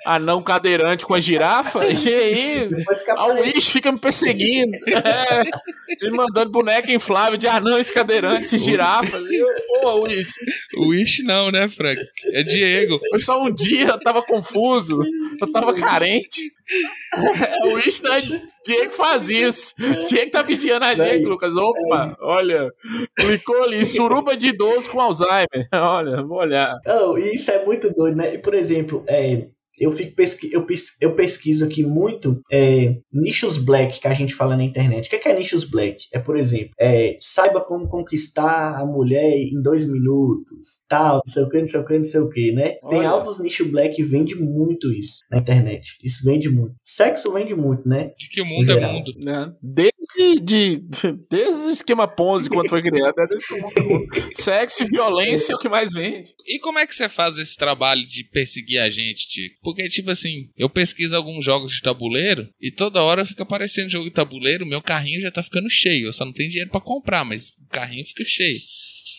anão cadeirante com a girafa, e aí a Wish fica me perseguindo. É, ele mandando boneca inflável de anões cadeirantes e girafas. Pô, Wish. Wish não, né, Frank? É Diego. Foi só um dia, eu tava confuso, eu tava carente. O Wish não é Diego faz isso. Diego tá vigiando a gente, Lucas. Opa, olha, clicou ali, suruba de idoso com Alzheimer. Olha, vou olhar. Oh, isso é muito doido, né? Por exemplo, é, eu, fico pesqui eu, pes eu pesquiso aqui muito é, nichos black que a gente fala na internet. O que é, que é nichos black? É, por exemplo, é, saiba como conquistar a mulher em dois minutos, tal, não sei o que, não sei o que, não sei o que, né? Olha. Tem altos nichos black que vende muito isso na internet. Isso vende muito. Sexo vende muito, né? De que o mundo é mundo. É. Desde, de, desde o esquema Ponzi, quando foi criado, é desde que o mundo mundo. Sexo e violência é o que mais vende. E como é que você faz esse trabalho de perseguir a gente, Tico? Porque, tipo assim, eu pesquiso alguns jogos de tabuleiro e toda hora fica aparecendo jogo de tabuleiro, meu carrinho já tá ficando cheio. Eu só não tenho dinheiro para comprar, mas o carrinho fica cheio.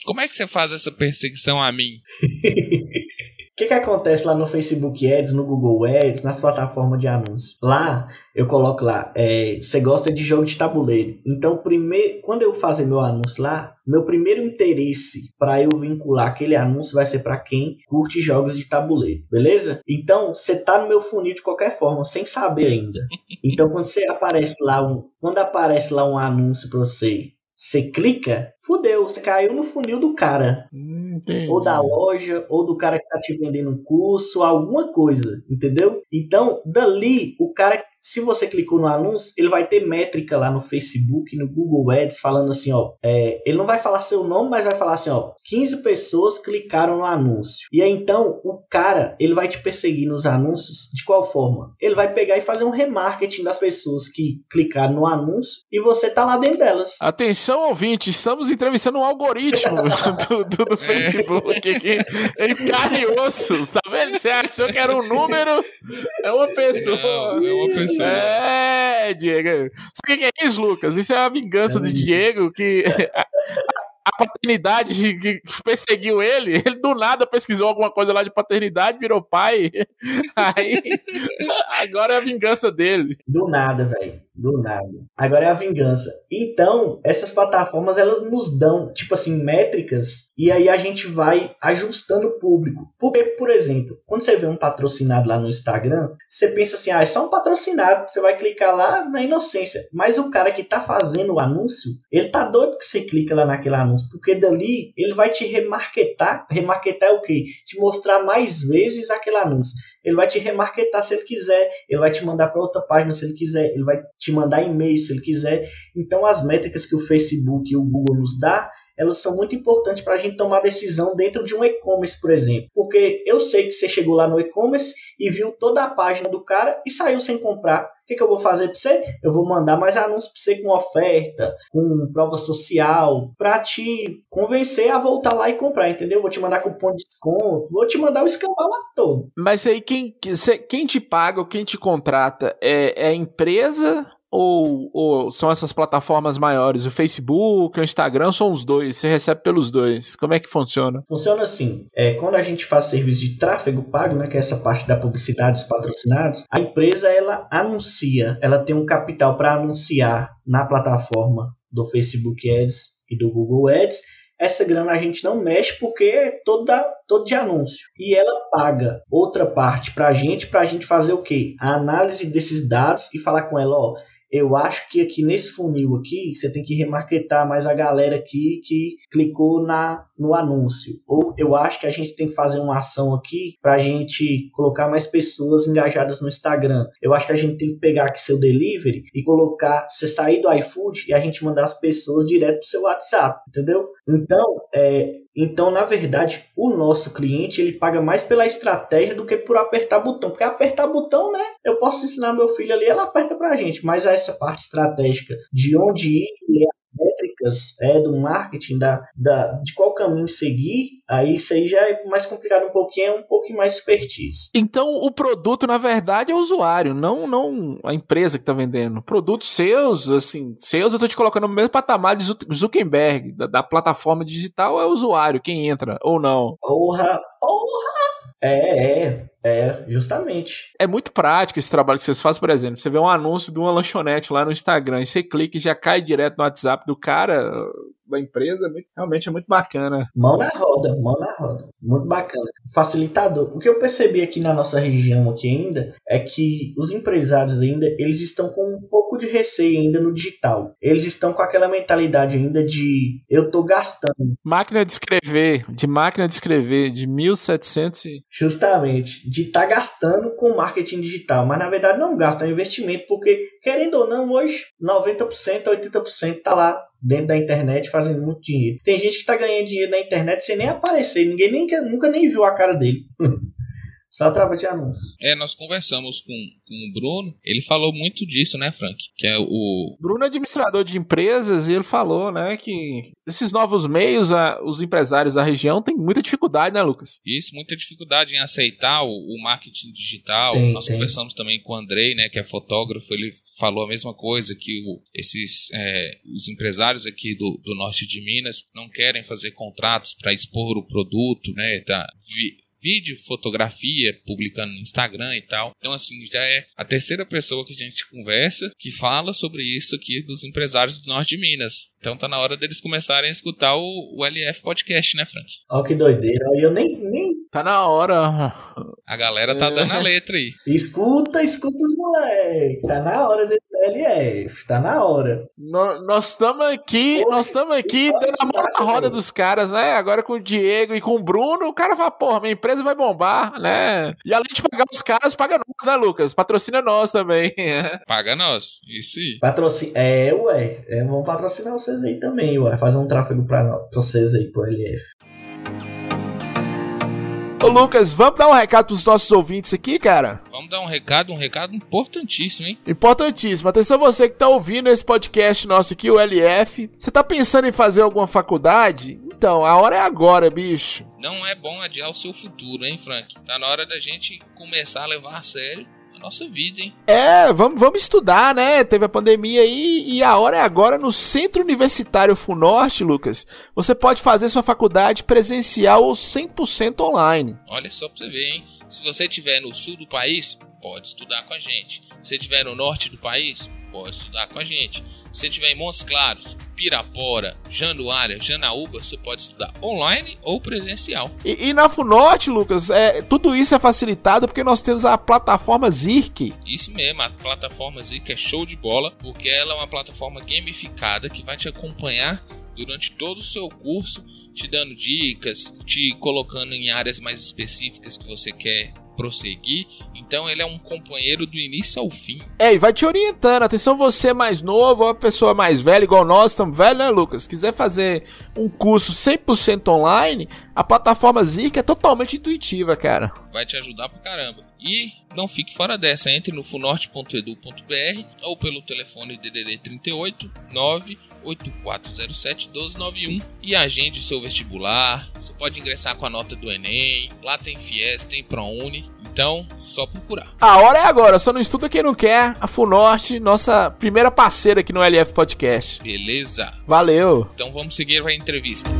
Como é que você faz essa perseguição a mim? Que, que acontece lá no Facebook Ads, no Google Ads, nas plataformas de anúncios? Lá, eu coloco lá, é, você gosta de jogo de tabuleiro. Então, primeiro, quando eu fazer meu anúncio lá, meu primeiro interesse para eu vincular aquele anúncio vai ser para quem curte jogos de tabuleiro, beleza? Então, você tá no meu funil de qualquer forma, sem saber ainda. Então, quando você aparece lá um, quando aparece lá um anúncio para você você clica, fudeu, você caiu no funil do cara. Entendi. Ou da loja, ou do cara que tá te vendendo um curso, alguma coisa, entendeu? Então, dali, o cara se você clicou no anúncio, ele vai ter métrica lá no Facebook, no Google Ads, falando assim, ó. É, ele não vai falar seu nome, mas vai falar assim, ó. 15 pessoas clicaram no anúncio. E aí então o cara, ele vai te perseguir nos anúncios de qual forma? Ele vai pegar e fazer um remarketing das pessoas que clicaram no anúncio e você tá lá dentro delas. Atenção, ouvinte, estamos entrevistando um algoritmo do, do, do Facebook aqui. Ele carne e osso, tá vendo? Você achou que era um número? É uma pessoa. Não, é uma pessoa pessoa. É, Diego. Sabe o que é isso, Lucas? Isso é a vingança é do Diego que. a paternidade que perseguiu ele, ele do nada pesquisou alguma coisa lá de paternidade, virou pai. Aí agora é a vingança dele. Do nada, velho. Do nada. Agora é a vingança. Então, essas plataformas elas nos dão, tipo assim, métricas e aí a gente vai ajustando o público. Porque, por exemplo, quando você vê um patrocinado lá no Instagram, você pensa assim, ah, é só um patrocinado, você vai clicar lá na inocência. Mas o cara que tá fazendo o anúncio, ele tá doido que você clica lá naquele anúncio, porque dali ele vai te remarketar. Remarketar é o quê? Te mostrar mais vezes aquele anúncio. Ele vai te remarketar se ele quiser, ele vai te mandar para outra página se ele quiser, ele vai te mandar e-mail se ele quiser. Então as métricas que o Facebook e o Google nos dá, elas são muito importantes para a gente tomar decisão dentro de um e-commerce, por exemplo. Porque eu sei que você chegou lá no e-commerce e viu toda a página do cara e saiu sem comprar. O que, que eu vou fazer para você? Eu vou mandar mais anúncios para você com oferta, com prova social, para te convencer a voltar lá e comprar, entendeu? Vou te mandar cupom de desconto, vou te mandar o escambau lá todo. Mas aí quem, quem te paga ou quem te contrata é, é a empresa ou, ou, são essas plataformas maiores? O Facebook, o Instagram, são os dois? Você recebe pelos dois? Como é que funciona? Funciona assim: é, quando a gente faz serviço de tráfego pago, né, que é essa parte da publicidade, dos patrocinados, a empresa ela anuncia, ela tem um capital para anunciar na plataforma do Facebook Ads e do Google Ads. Essa grana a gente não mexe porque é toda, todo de anúncio. E ela paga outra parte para a gente, para a gente fazer o quê? A análise desses dados e falar com ela, ó, eu acho que aqui nesse funil aqui, você tem que remarketar mais a galera aqui que clicou na, no anúncio. Ou eu acho que a gente tem que fazer uma ação aqui para a gente colocar mais pessoas engajadas no Instagram. Eu acho que a gente tem que pegar aqui seu delivery e colocar, você sair do iFood e a gente mandar as pessoas direto pro seu WhatsApp, entendeu? Então, é, então, na verdade, o nosso cliente ele paga mais pela estratégia do que por apertar botão. Porque apertar botão, né? Eu posso ensinar meu filho ali, ela aperta pra gente. Mas essa parte estratégica de onde ir, métricas é, do marketing, da, da, de qual caminho seguir, aí isso aí já é mais complicado um pouquinho, é um pouquinho mais expertise. Então o produto, na verdade, é o usuário, não, não a empresa que está vendendo. Produtos seus, assim, seus, eu estou te colocando no mesmo patamar de Zuckerberg, da, da plataforma digital, é o usuário, quem entra, ou não. Porra, porra! É, é, é, justamente. É muito prático esse trabalho que vocês fazem, por exemplo. Você vê um anúncio de uma lanchonete lá no Instagram e você clica e já cai direto no WhatsApp do cara, da empresa, é muito, realmente é muito bacana. Mão na roda, mão na roda. Muito bacana. Facilitador. O que eu percebi aqui na nossa região aqui ainda é que os empresários ainda, eles estão com um pouco de receio ainda no digital. Eles estão com aquela mentalidade ainda de eu tô gastando. Máquina de escrever, de máquina de escrever, de 1700 e... Justamente, de estar tá gastando com marketing digital, mas na verdade não gasta, é um investimento, porque querendo ou não, hoje 90%, 80% tá lá dentro da internet fazendo muito dinheiro. Tem gente que tá ganhando dinheiro na internet sem nem aparecer, ninguém nem, nunca nem viu a cara dele. Só através de anúncios. É, nós conversamos com, com o Bruno, ele falou muito disso, né, Frank? Que é o. Bruno é administrador de empresas e ele falou, né, que esses novos meios, a, os empresários da região têm muita dificuldade, né, Lucas? Isso, muita dificuldade em aceitar o, o marketing digital. Tem, nós tem. conversamos também com o Andrei, né, que é fotógrafo, ele falou a mesma coisa, que o, esses é, os empresários aqui do, do norte de Minas não querem fazer contratos para expor o produto, né, da, vi, vídeo, fotografia, publicando no Instagram e tal. Então, assim, já é a terceira pessoa que a gente conversa que fala sobre isso aqui dos empresários do norte de Minas. Então tá na hora deles começarem a escutar o, o LF Podcast, né, Frank? Ó, que doideira. Eu nem, nem. Tá na hora. A galera tá dando a letra aí. Escuta, escuta os moleques. Tá na hora de LF, tá na hora. No, nós estamos aqui, Pô, nós estamos aqui dando a mão na roda dos caras, né? Agora com o Diego e com o Bruno, o cara fala, porra, minha empresa vai bombar, né? E além de pagar os caras, paga nós, né, Lucas? Patrocina nós também. paga nós, isso aí. Patrocina, é, ué, é, vamos patrocinar vocês aí também, ué, fazer um tráfego pra vocês aí pro LF. Ô Lucas, vamos dar um recado pros nossos ouvintes aqui, cara? Vamos dar um recado, um recado importantíssimo, hein? Importantíssimo. Atenção você que tá ouvindo esse podcast nosso aqui, o LF. Você tá pensando em fazer alguma faculdade? Então, a hora é agora, bicho. Não é bom adiar o seu futuro, hein, Frank? Tá na hora da gente começar a levar a sério nossa vida, hein? É, vamos, vamos estudar, né? Teve a pandemia aí e a hora é agora no Centro Universitário Funorte, Lucas. Você pode fazer sua faculdade presencial ou 100% online. Olha só pra você ver, hein? Se você estiver no sul do país, pode estudar com a gente. Se estiver no norte do país, pode estudar com a gente. Se estiver em Montes Claros, Pirapora, Januária, Janaúba, você pode estudar online ou presencial. E, e na Funorte, Lucas, é, tudo isso é facilitado porque nós temos a plataforma Zirk. Isso mesmo, a plataforma Zirk é show de bola, porque ela é uma plataforma gamificada que vai te acompanhar durante todo o seu curso, te dando dicas, te colocando em áreas mais específicas que você quer prosseguir. Então ele é um companheiro do início ao fim. É, e vai te orientando. Atenção, você mais novo, ou a pessoa mais velha, igual nós, estamos velho, né, Lucas? Quiser fazer um curso 100% online, a plataforma Zirk é totalmente intuitiva, cara. Vai te ajudar pra caramba. E não fique fora dessa, entre no funorte.edu.br ou pelo telefone DDD 38 9 8407-1291 e agende seu vestibular. Você pode ingressar com a nota do Enem. Lá tem Fies, tem ProUni. Então, só procurar. A hora é agora, só não estuda quem não quer. A Funorte, nossa primeira parceira aqui no LF Podcast. Beleza. Valeu. Então vamos seguir a entrevista.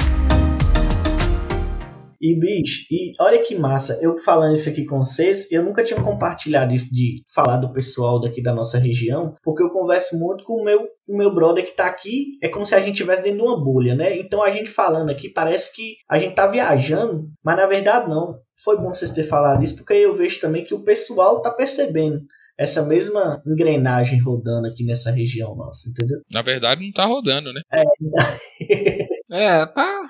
E, bicho, e olha que massa, eu falando isso aqui com vocês, eu nunca tinha compartilhado isso de falar do pessoal daqui da nossa região, porque eu converso muito com o meu, o meu brother que tá aqui, é como se a gente estivesse dentro de uma bolha, né? Então a gente falando aqui, parece que a gente tá viajando, mas na verdade não. Foi bom vocês terem falado isso, porque eu vejo também que o pessoal tá percebendo essa mesma engrenagem rodando aqui nessa região nossa, entendeu? Na verdade, não tá rodando, né? É, é tá.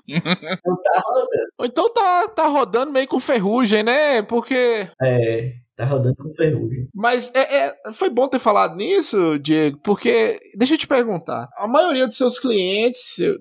não tá rodando. Ou então tá, tá rodando meio com ferrugem, né? Porque. É. Tá rodando com ferrugem. Mas é, é, foi bom ter falado nisso, Diego, porque deixa eu te perguntar. A maioria dos seus clientes, eu,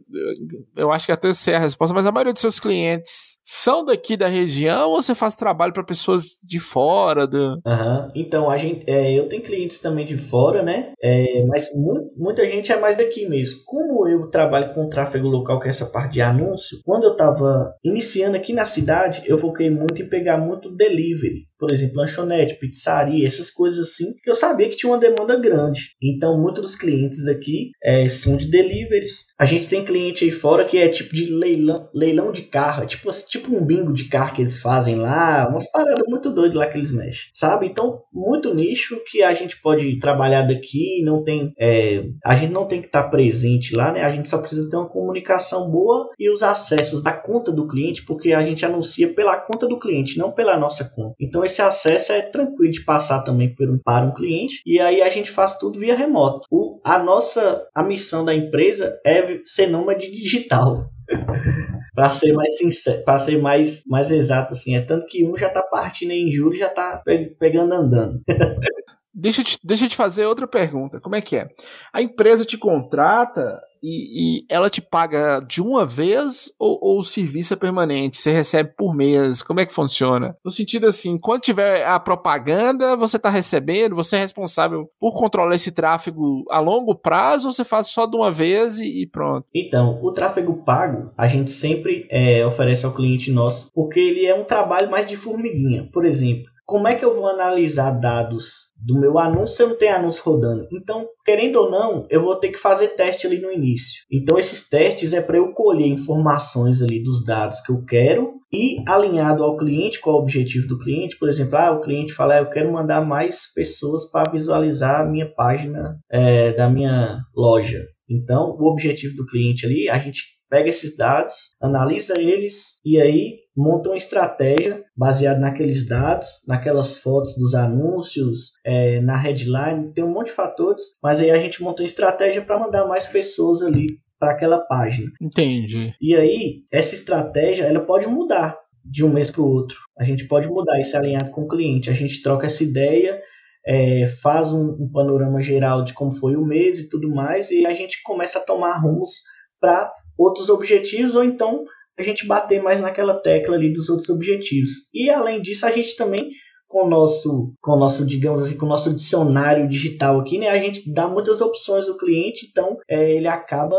eu acho que até sei a resposta, mas a maioria dos seus clientes são daqui da região ou você faz trabalho para pessoas de fora? Do... Uhum. Então, a gente, é, eu tenho clientes também de fora, né? É, mas mu muita gente é mais daqui mesmo. Como eu trabalho com tráfego local, que é essa parte de anúncio, quando eu tava iniciando aqui na cidade, eu foquei muito em pegar muito delivery por exemplo, lanchonete, pizzaria, essas coisas assim, eu sabia que tinha uma demanda grande. Então, muitos dos clientes aqui é, são de deliveries. A gente tem cliente aí fora que é tipo de leilão, leilão de carro, é tipo, tipo um bingo de carro que eles fazem lá, umas paradas muito doidas lá que eles mexem, sabe? Então, muito nicho que a gente pode trabalhar daqui, não tem, é, a gente não tem que estar presente lá, né? A gente só precisa ter uma comunicação boa e os acessos da conta do cliente, porque a gente anuncia pela conta do cliente, não pela nossa conta. Então, esse acesso é tranquilo de passar também para um cliente e aí a gente faz tudo via remoto. O, a nossa a missão da empresa é ser nômade digital. para ser mais sincero, para ser mais, mais exato assim, é tanto que um já está partindo em julho já está pegando andando. deixa, te, deixa eu te fazer outra pergunta. Como é que é? A empresa te contrata e, e, ela te paga de uma vez ou, ou, o serviço é permanente? Você recebe por mês? Como é que funciona? No sentido assim, quando tiver a propaganda, você está recebendo, você é responsável por controlar esse tráfego a longo prazo ou você faz só de uma vez e, e pronto? Então, o tráfego pago a gente sempre é, oferece ao cliente nosso porque ele é um trabalho mais de formiguinha. Por exemplo, como é que eu vou analisar dados do meu anúncio se eu não tenho anúncio rodando? Então, querendo ou não, eu vou ter que fazer teste ali no início. Então, esses testes é para eu colher informações ali dos dados que eu quero e alinhado ao cliente, qual é o objetivo do cliente. Por exemplo, ah, o cliente fala, ah, eu quero mandar mais pessoas para visualizar a minha página é, da minha loja. Então, o objetivo do cliente ali, a gente pega esses dados, analisa eles e aí monta uma estratégia baseada naqueles dados, naquelas fotos dos anúncios, é, na headline, tem um monte de fatores, mas aí a gente monta uma estratégia para mandar mais pessoas ali para aquela página. Entendi. E aí, essa estratégia, ela pode mudar de um mês para o outro. A gente pode mudar isso alinhado com o cliente. A gente troca essa ideia, é, faz um, um, panorama geral de como foi o mês e tudo mais, e a gente começa a tomar rumos para outros objetivos, ou então a gente bater mais naquela tecla ali dos outros objetivos. E além disso, a gente também com o nosso, com o nosso, digamos assim, com o nosso dicionário digital aqui, né? A gente dá muitas opções ao cliente, então é, ele acaba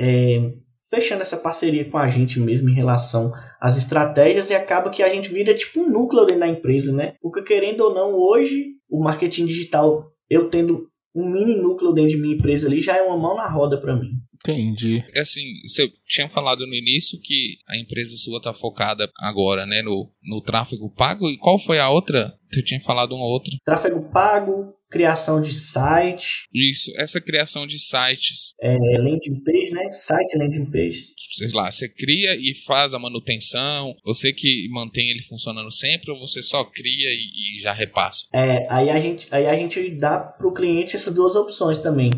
é, fechando essa parceria com a gente mesmo em relação às estratégias e acaba que a gente vira tipo um núcleo dentro da empresa, né? Porque querendo ou não, hoje o marketing digital, eu tendo um mini núcleo dentro de minha empresa ali, já é uma mão na roda para mim. Entendi. É assim, você tinha falado no início que a empresa sua está focada agora, né, no, no tráfego pago. E qual foi a outra? Você tinha falado uma outra. Tráfego pago, criação de site. Isso, essa criação de sites. É, landing page, né? Site landing page. Sei lá, você cria e faz a manutenção. Você que mantém ele funcionando sempre ou você só cria e, e já repassa? É, aí a gente, aí a gente dá para o cliente essas duas opções também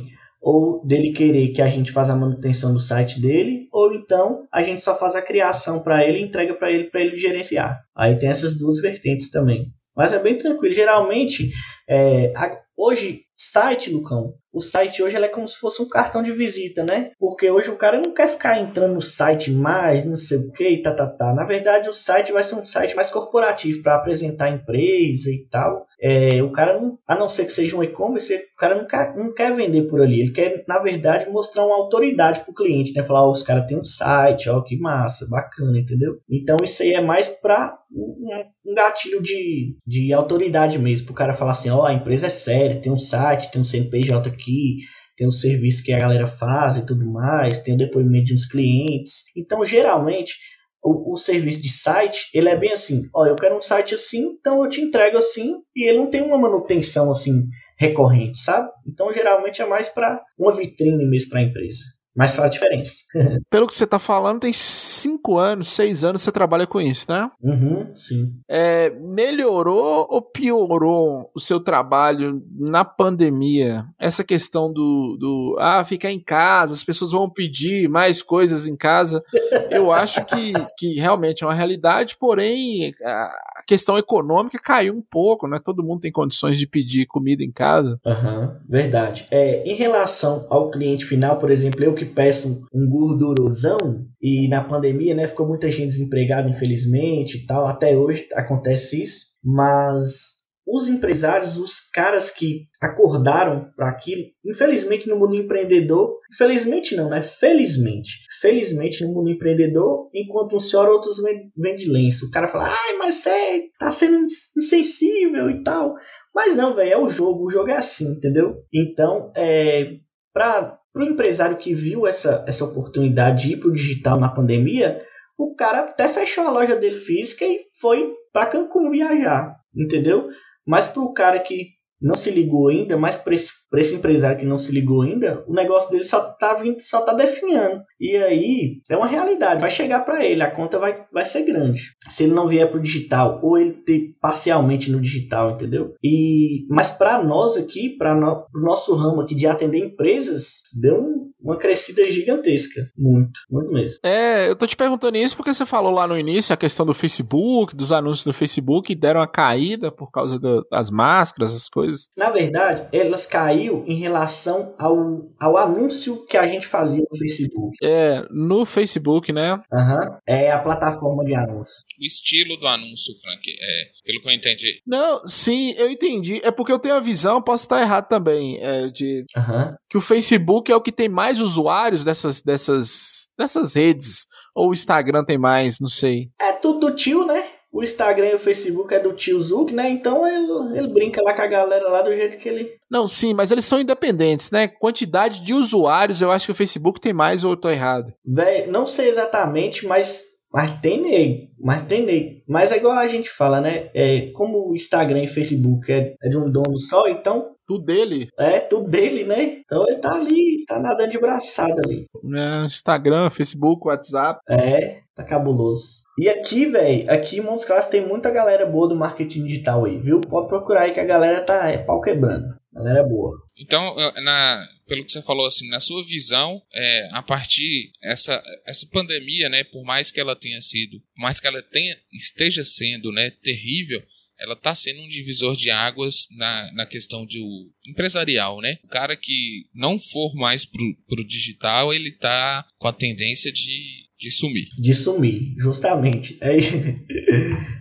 ou dele querer que a gente faça a manutenção do site dele, ou então a gente só faz a criação para ele e entrega para ele para ele gerenciar. Aí tem essas duas vertentes também. Mas é bem tranquilo. Geralmente, é, a, hoje, site, Lucão, o site hoje é como se fosse um cartão de visita, né? Porque hoje o cara não quer ficar entrando no site mais, não sei o que, tá, tá, tá. Na verdade, o site vai ser um site mais corporativo para apresentar a empresa e tal. É, o cara, não, a não ser que seja um e-commerce, o cara não quer, não quer vender por ali. Ele quer, na verdade, mostrar uma autoridade pro cliente, né? Falar, ó, os caras têm um site, ó, que massa, bacana, entendeu? Então isso aí é mais para um, um gatilho de, de autoridade mesmo, pro cara falar assim, ó, a empresa é séria, tem um site, tem um CNPJ aqui, tem o serviço que a galera faz e tudo mais, tem o depoimento de uns clientes. Então, geralmente, o, o, serviço de site, ele é bem assim, ó, eu quero um site assim, então eu te entrego assim, e ele não tem uma manutenção assim recorrente, sabe? Então, geralmente é mais para uma vitrine mesmo para a empresa mas faz diferença. Pelo que você está falando, tem cinco anos, seis anos que você trabalha com isso, né? Uhum, sim. É, melhorou ou piorou o seu trabalho na pandemia? Essa questão do, do ah, ficar em casa, as pessoas vão pedir mais coisas em casa. Eu acho que, que realmente é uma realidade, porém a questão econômica caiu um pouco, né? Todo mundo tem condições de pedir comida em casa. Uhum, verdade. É, em relação ao cliente final, por exemplo, eu que peçam um gordurosão e na pandemia, né, ficou muita gente desempregada, infelizmente, e tal. Até hoje acontece isso, mas os empresários, os caras que acordaram para aquilo, infelizmente no mundo empreendedor, infelizmente não, né? Felizmente, felizmente no mundo empreendedor, enquanto um senhor outros vende lenço. O cara fala, ai, mas você tá sendo insensível e tal. Mas não, velho, é o jogo, o jogo é assim, entendeu? Então, é, para o empresário que viu essa, essa oportunidade de ir para o digital na pandemia, o cara até fechou a loja dele física e foi para Cancún viajar, entendeu? Mas para o cara que não se ligou ainda, mas para esse, esse, empresário que não se ligou ainda, o negócio dele só tá vindo, só tá definhando. E aí é uma realidade, vai chegar para ele, a conta vai, vai ser grande. Se ele não vier pro digital ou ele ter parcialmente no digital, entendeu? E mas para nós aqui, para no, o nosso ramo aqui de atender empresas, deu um uma crescida gigantesca. Muito, muito mesmo. É, eu tô te perguntando isso porque você falou lá no início a questão do Facebook, dos anúncios do Facebook, deram uma caída por causa do, das máscaras, as coisas. Na verdade, elas caiu em relação ao, ao anúncio que a gente fazia no Facebook. É, no Facebook, né? Aham. Uhum. É a plataforma de anúncio. O estilo do anúncio, Frank, é, pelo que eu entendi. Não, sim, eu entendi. É porque eu tenho a visão, posso estar errado também, é, de uhum. que o Facebook é o que tem mais mais usuários dessas, dessas, dessas redes? Ou o Instagram tem mais? Não sei. É tudo do tio, né? O Instagram e o Facebook é do tio Zuck, né? Então ele, ele brinca lá com a galera lá do jeito que ele. Não, sim, mas eles são independentes, né? Quantidade de usuários, eu acho que o Facebook tem mais ou eu tô errado? Véi, não sei exatamente, mas mas tem nele, mas tem nele. Mas é igual a gente fala, né? É, como o Instagram e Facebook é, é de um dono só, então. Tudo dele? É, tudo dele, né? Então ele tá ali, tá nadando de braçada ali. É, Instagram, Facebook, WhatsApp. É, tá cabuloso. E aqui, velho, aqui em Montes Claros tem muita galera boa do marketing digital aí, viu? Pode procurar aí que a galera tá é, pau quebrando. A galera é boa. Então, na, pelo que você falou, assim, na sua visão, é, a partir essa essa pandemia, né, por mais que ela tenha sido, por mais que ela tenha esteja sendo, né, terrível, ela está sendo um divisor de águas na, na questão do empresarial, né? O cara que não for mais pro, pro digital, ele tá com a tendência de, de sumir. De sumir, justamente.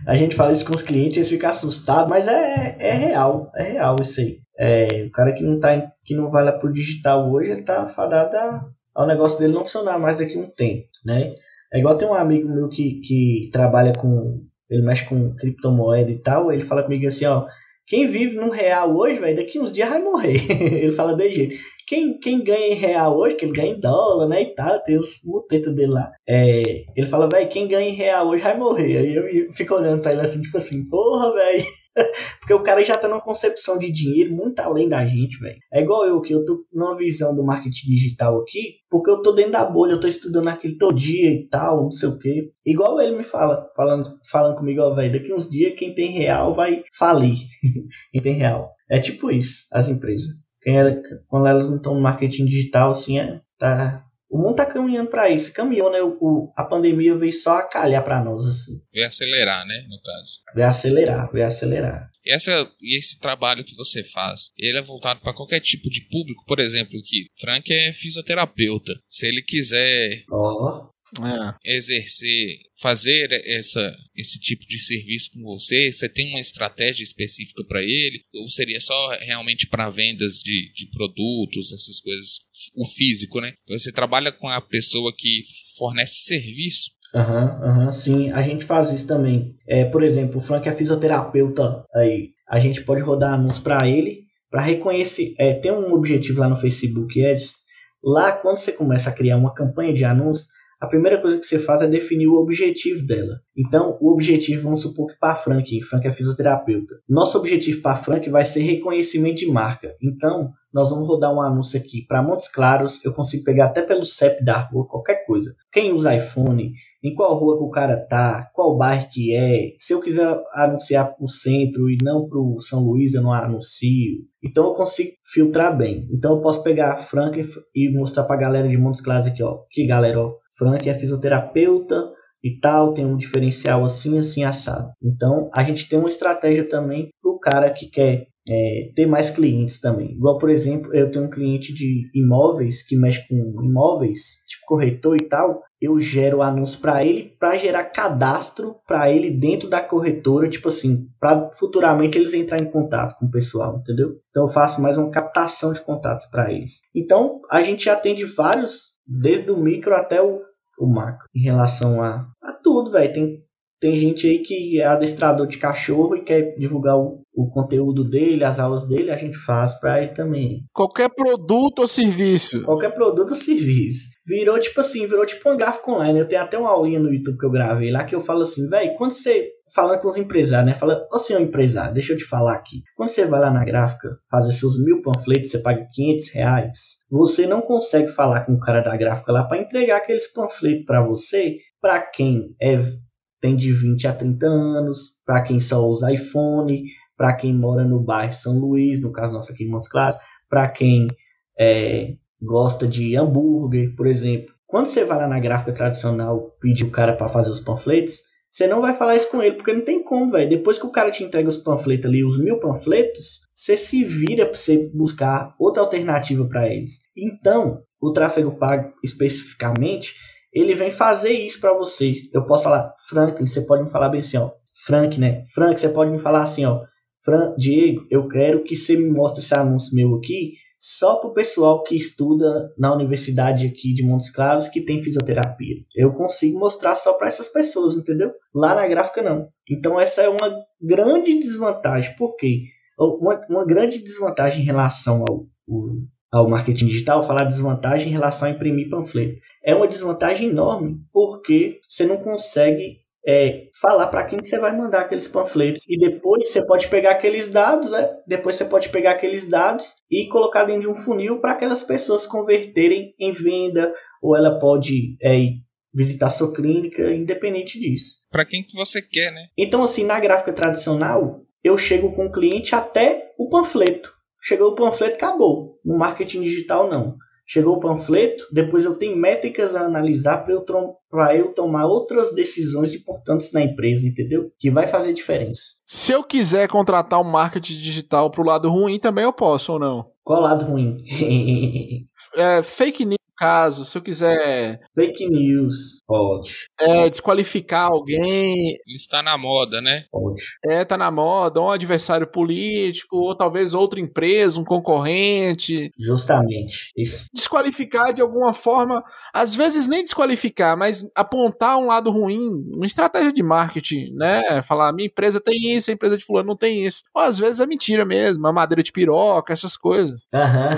É, a gente fala isso com os clientes, eles ficam assustados, mas é, é real, é real isso aí. É, o cara que não, tá, que não vai lá pro digital hoje, ele tá fadado ao negócio dele não funcionar mais daqui a um tempo, né? É igual tem um amigo meu que, que trabalha com ele mexe com criptomoeda e tal, ele fala comigo assim, ó, quem vive num real hoje, velho, daqui uns dias vai morrer. ele fala de jeito. Quem, quem ganha em real hoje, que ele ganha em dólar, né, e tal, tem os mutetos dele lá. É, ele fala, velho, quem ganha em real hoje vai morrer. Aí eu fico olhando pra ele assim, tipo assim, porra, velho. Porque o cara já tá numa concepção de dinheiro muito além da gente, velho. É igual eu, que eu tô numa visão do marketing digital aqui, porque eu tô dentro da bolha, eu tô estudando aquilo todo dia e tal, não sei o quê. Igual ele me fala, falando, falando comigo, ó, velho, daqui uns dias quem tem real vai falir. quem tem real. É tipo isso, as empresas. Quem era, quando elas não estão no marketing digital, assim, é, tá, o mundo tá caminhando para isso. Caminhou, né? O, a pandemia veio só a calhar para nós, assim. Veio acelerar, né? No caso. Veio acelerar, veio acelerar. E, essa, e esse trabalho que você faz, ele é voltado para qualquer tipo de público? Por exemplo, que Frank é fisioterapeuta. Se ele quiser oh é. exercer, fazer essa, esse tipo de serviço com você? Você tem uma estratégia específica para ele? Ou seria só realmente para vendas de, de produtos, essas coisas, o físico, né? Você trabalha com a pessoa que fornece serviço. Aham, uhum, aham, uhum, sim, a gente faz isso também. É, por exemplo, o Frank é fisioterapeuta aí. A gente pode rodar anúncios para ele, para reconhecer. É, tem um objetivo lá no Facebook Ads. Lá, quando você começa a criar uma campanha de anúncios, a primeira coisa que você faz é definir o objetivo dela. Então, o objetivo, vamos supor que para a Frank, Frank é fisioterapeuta. Nosso objetivo para a Frank vai ser reconhecimento de marca. Então, nós vamos rodar um anúncio aqui para Montes Claros. Eu consigo pegar até pelo CEP da rua, qualquer coisa. Quem usa iPhone, em qual rua que o cara tá, qual bairro que é. Se eu quiser anunciar para o centro e não para o São Luís, eu não anuncio. Então eu consigo filtrar bem. Então eu posso pegar a Frank e mostrar para a galera de Montes Claros aqui, ó. Que galera, ó Frank é fisioterapeuta e tal, tem um diferencial assim, assim, assado. Então, a gente tem uma estratégia também para o cara que quer é, ter mais clientes também. Igual, por exemplo, eu tenho um cliente de imóveis que mexe com imóveis, tipo corretor e tal. Eu gero anúncio para ele para gerar cadastro para ele dentro da corretora, tipo assim, para futuramente eles entrar em contato com o pessoal, entendeu? Então eu faço mais uma captação de contatos para eles. Então a gente atende vários desde o micro até o, o macro, em relação a, a tudo, velho. Tem, tem gente aí que é adestrador de cachorro e quer divulgar o, o conteúdo dele, as aulas dele, a gente faz para ele também. Qualquer produto ou serviço. Qualquer produto ou serviço. Virou tipo assim, virou tipo um gráfico online. Eu tenho até uma aulinha no YouTube que eu gravei lá que eu falo assim, velho, quando você falando com os empresários, né? Fala, ô senhor empresário, deixa eu te falar aqui. Quando você vai lá na gráfica fazer seus mil panfletos, você paga 500 reais. Você não consegue falar com o cara da gráfica lá para entregar aqueles panfletos para você, para quem é tem de 20 a 30 anos, para quem só usa iPhone, para quem mora no bairro São Luís, no caso nosso aqui em Montes Claros, para quem é, gosta de hambúrguer, por exemplo. Quando você vai lá na gráfica tradicional pedir o cara para fazer os panfletos, você não vai falar isso com ele, porque não tem como, velho. Depois que o cara te entrega os panfletos ali, os mil panfletos, você se vira para você buscar outra alternativa para eles. Então, o tráfego pago especificamente, ele vem fazer isso para você. Eu posso falar, Franklin, você pode me falar bem assim, ó. Frank, né? Frank, você pode me falar assim, ó. Fran, Diego, eu quero que você me mostre esse anúncio meu aqui só para o pessoal que estuda na universidade aqui de Montes Claros que tem fisioterapia. Eu consigo mostrar só para essas pessoas, entendeu? Lá na gráfica não. Então essa é uma grande desvantagem. Por quê? Uma, uma grande desvantagem em relação ao, ao marketing digital, falar desvantagem em relação a imprimir panfleto. É uma desvantagem enorme porque você não consegue é, falar para quem você vai mandar aqueles panfletos. E depois você pode pegar aqueles dados, né? Depois você pode pegar aqueles dados e colocar dentro de um funil para aquelas pessoas converterem em venda, ou ela pode é, visitar sua clínica, independente disso. Para quem que você quer, né? Então, assim, na gráfica tradicional, eu chego com o cliente até o panfleto. Chegou o panfleto, acabou. No marketing digital, não. Chegou o panfleto, depois eu tenho métricas a analisar para eu, eu tomar outras decisões importantes na empresa, entendeu? Que vai fazer diferença. Se eu quiser contratar um marketing digital para o lado ruim, também eu posso ou não? Qual lado ruim? é, fake news caso, se eu quiser. Fake news, pode. É, desqualificar alguém. Está na moda, né? Pode. É, tá na moda, um adversário político, ou talvez outra empresa, um concorrente. Justamente, isso. Desqualificar de alguma forma, às vezes nem desqualificar, mas apontar um lado ruim, uma estratégia de marketing, né? Falar, minha empresa tem isso, a empresa de fulano não tem isso. Ou às vezes é mentira mesmo, a madeira de piroca, essas coisas. Aham.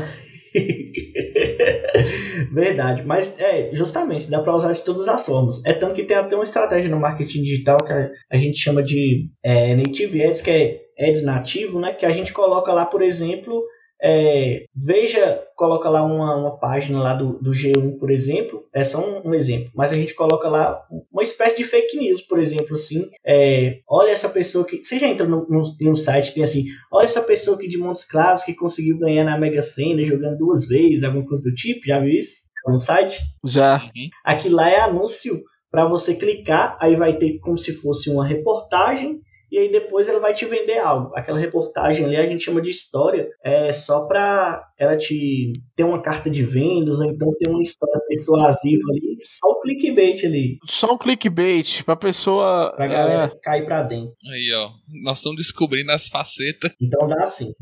Verdade, mas é justamente dá para usar de todas as formas. É tanto que tem até uma estratégia no marketing digital que a, a gente chama de é, native ads, que é ads nativo, né? Que a gente coloca lá, por exemplo, é, veja, coloca lá uma, uma página lá do, do G1, por exemplo, é só um, um, exemplo, mas a gente coloca lá uma espécie de fake news, por exemplo, assim, é, olha essa pessoa que, você já entra no, no, no, site, tem assim, olha essa pessoa aqui de Montes Claros que conseguiu ganhar na Mega Sena jogando duas vezes, alguma coisa do tipo, já viu isso? No site? Já. Aqui lá é anúncio para você clicar, aí vai ter como se fosse uma reportagem e aí depois ela vai te vender algo. Aquela reportagem ali a gente chama de história, é só para ela te ter uma carta de vendas ou então ter uma história persuasiva ali, só o clickbait ali. Só um clickbait pra pessoa pra galera é... cair pra dentro. Aí, ó, nós estamos descobrindo as facetas. Então dá assim.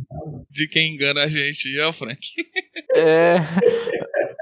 De quem engana a gente, e ó, Frank. É.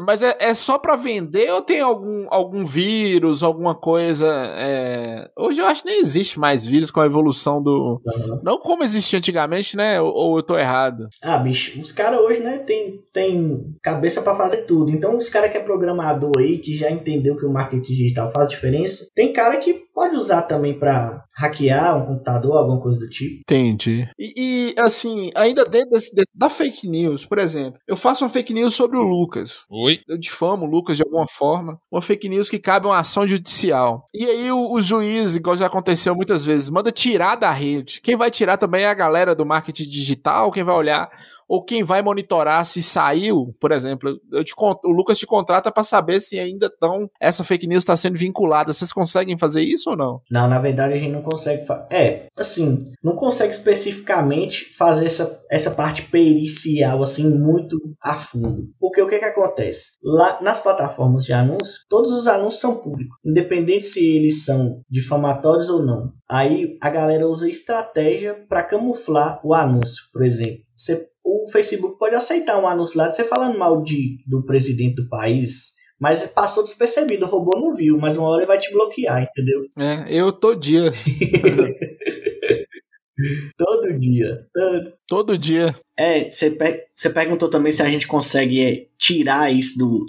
Mas é, é só para vender ou tem algum, algum vírus, alguma coisa? É... Hoje eu acho que nem existe mais vírus com a evolução do. Uhum. Não como existia antigamente, né? Ou, ou eu tô errado? Ah, bicho, os caras hoje, né, tem, tem cabeça para fazer tudo. Então, os caras que é programador aí, que já entendeu que o marketing digital faz diferença, tem cara que pode usar também para hackear um computador, alguma coisa do tipo. Entendi. E, e assim, ainda dentro desse, da fake news, por exemplo, eu faço uma fake news sobre o Lucas. Oi? Eu difamo o Lucas de alguma forma. Uma fake news que cabe uma ação judicial. E aí o, o juiz, igual já aconteceu muitas vezes, manda tirar da rede. Quem vai tirar também é a galera do marketing digital, quem vai olhar ou quem vai monitorar se saiu, por exemplo, te, o Lucas te contrata para saber se ainda estão essa fake news está sendo vinculada. Vocês conseguem fazer isso ou não? Não, na verdade a gente não consegue. É, assim, não consegue especificamente fazer essa, essa parte pericial assim muito a fundo. Porque o que que acontece? Lá nas plataformas de anúncio, todos os anúncios são públicos, independente se eles são difamatórios ou não. Aí a galera usa estratégia para camuflar o anúncio, por exemplo. Você o Facebook pode aceitar um anúncio lá de você falando mal de, do presidente do país, mas passou despercebido, o robô não viu, mas uma hora ele vai te bloquear, entendeu? É, eu todo dia. todo dia. Todo... todo dia. É, você, per você perguntou também se a gente consegue é, tirar isso do.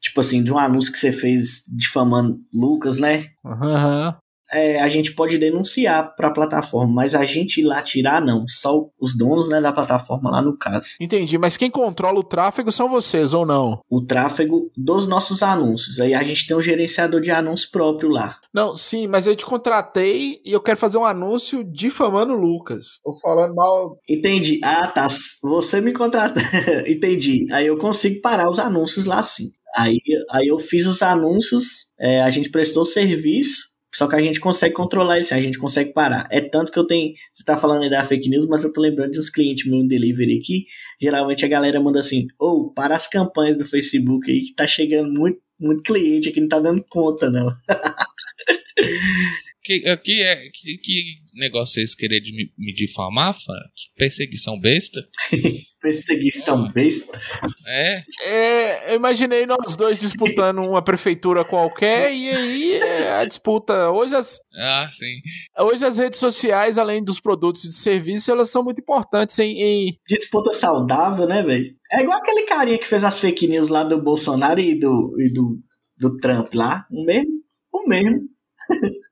Tipo assim, de um anúncio que você fez difamando Lucas, né? Aham. Uhum é, a gente pode denunciar para a plataforma, mas a gente ir lá tirar não, só os donos né, da plataforma lá no caso. Entendi, mas quem controla o tráfego são vocês ou não? O tráfego dos nossos anúncios. Aí a gente tem um gerenciador de anúncios próprio lá. Não, sim, mas eu te contratei e eu quero fazer um anúncio difamando o Lucas. Tô falando mal. Entendi. Ah, tá. Você me contrata. Entendi. Aí eu consigo parar os anúncios lá sim. Aí, aí eu fiz os anúncios, é, a gente prestou serviço só que a gente consegue controlar isso, a gente consegue parar. É tanto que eu tenho. Você tá falando aí da fake news, mas eu tô lembrando de uns clientes meu delivery aqui. Geralmente a galera manda assim: ou oh, para as campanhas do Facebook aí, que tá chegando muito, muito cliente aqui, não tá dando conta, não. que, aqui é. Que, que negócio é esse querer de me, me difamar, fã? Perseguição besta? Perseguição besta? É. é. Eu imaginei nós dois disputando uma prefeitura qualquer e aí é a disputa. Hoje as. Ah, sim. Hoje as redes sociais, além dos produtos e de serviços, elas são muito importantes em. em... Disputa saudável, né, velho? É igual aquele carinha que fez as fake news lá do Bolsonaro e do, e do, do Trump lá. O mesmo. O mesmo.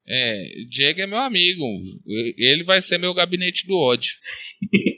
É, Diego é meu amigo. Ele vai ser meu gabinete do ódio.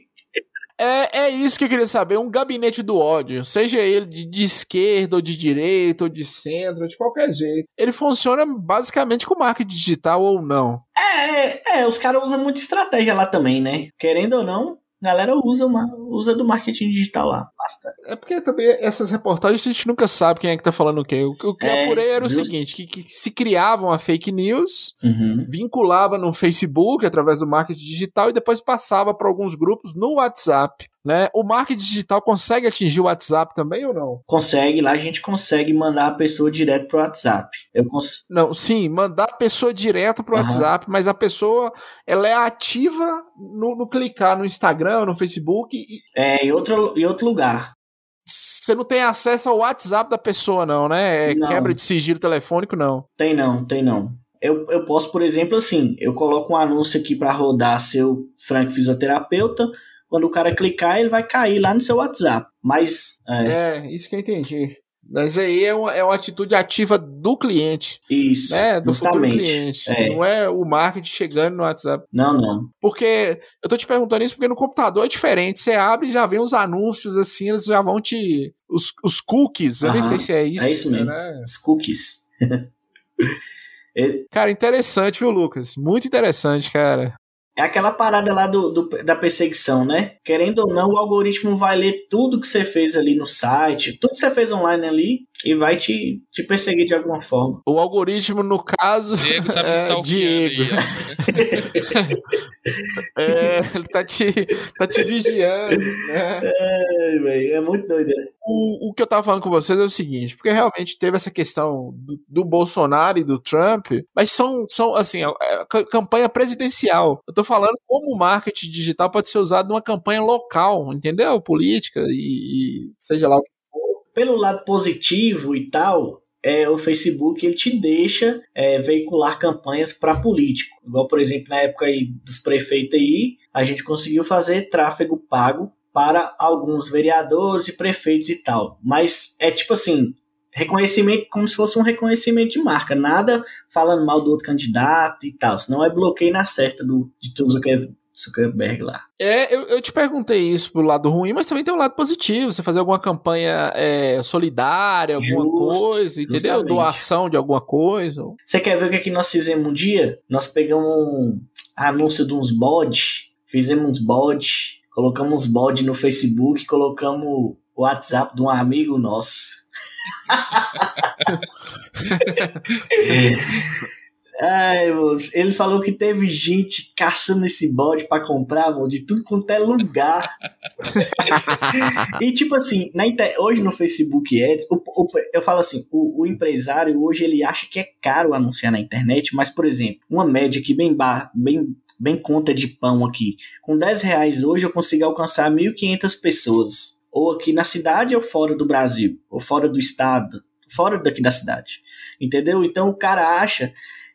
É, é isso que eu queria saber, um gabinete do ódio, seja ele de, de esquerda ou de direita ou de centro, de qualquer jeito. Ele funciona basicamente com marketing digital ou não? É, é, os caras usam muita estratégia lá também, né? Querendo ou não, a galera usa, uma, usa do marketing digital lá. Basta. É porque também essas reportagens a gente nunca sabe quem é que tá falando o quê. O, o que é, eu apurei era o just... seguinte: que, que, se criava uma fake news, uhum. vinculava no Facebook através do marketing digital e depois passava para alguns grupos no WhatsApp. Né? O marketing digital consegue atingir o WhatsApp também ou não? Consegue, lá a gente consegue mandar a pessoa direto pro WhatsApp. Eu cons... Não, sim, mandar a pessoa direto pro uhum. WhatsApp, mas a pessoa ela é ativa no, no clicar no Instagram, no Facebook. E... É, em outro, em outro lugar. Você não tem acesso ao WhatsApp da pessoa, não, né? É não. Quebra de sigilo telefônico, não. Tem não, tem não. Eu, eu posso, por exemplo, assim, eu coloco um anúncio aqui para rodar seu Frank Fisioterapeuta quando o cara clicar, ele vai cair lá no seu WhatsApp. Mas. É, é isso que eu entendi. Mas aí é uma, é uma atitude ativa do cliente. Isso. Né? Do justamente. cliente. É. Não é o marketing chegando no WhatsApp. Não, não. Porque eu tô te perguntando isso porque no computador é diferente. Você abre e já vem os anúncios assim, eles já vão te. Os, os cookies, eu nem sei se é isso. É isso mesmo. Né? Os cookies. Cara, interessante, viu, Lucas? Muito interessante, cara. É aquela parada lá do, do, da perseguição, né? Querendo ou não, o algoritmo vai ler tudo que você fez ali no site, tudo que você fez online ali, e vai te, te perseguir de alguma forma. O algoritmo, no caso. Diego tá me é, Diego. é, ele tá te, tá te vigiando, né? É, véio, é muito doido. O, o que eu tava falando com vocês é o seguinte, porque realmente teve essa questão do, do Bolsonaro e do Trump, mas são, são assim, é, é campanha presidencial. Eu tô falando como o marketing digital pode ser usado numa campanha local, entendeu? Política e, e seja lá o que pelo lado positivo e tal, é, o Facebook ele te deixa é, veicular campanhas para político. Igual, por exemplo, na época aí dos prefeitos aí, a gente conseguiu fazer tráfego pago para alguns vereadores e prefeitos e tal. Mas é tipo assim, reconhecimento como se fosse um reconhecimento de marca, nada falando mal do outro candidato e tal, senão é bloqueio na certa do, de tudo que é Zuckerberg lá. É, eu, eu te perguntei isso pro lado ruim, mas também tem um lado positivo. Você fazer alguma campanha é, solidária, alguma Justo, coisa, entendeu? Justamente. Doação de alguma coisa. Você quer ver o que, é que nós fizemos um dia? Nós pegamos um anúncio de uns bodes, fizemos uns bodes, colocamos uns bodes no Facebook, colocamos o WhatsApp de um amigo nosso. Ai, moço, ele falou que teve gente caçando esse bode para comprar, mano, de tudo quanto é lugar. e tipo assim, na inter... hoje no Facebook Ads, o, o, eu falo assim, o, o, empresário hoje ele acha que é caro anunciar na internet, mas por exemplo, uma média aqui bem, bar, bem, bem conta de pão aqui, com 10 reais hoje eu consigo alcançar 1.500 pessoas, ou aqui na cidade ou fora do Brasil, ou fora do estado, fora daqui da cidade, entendeu? Então o cara acha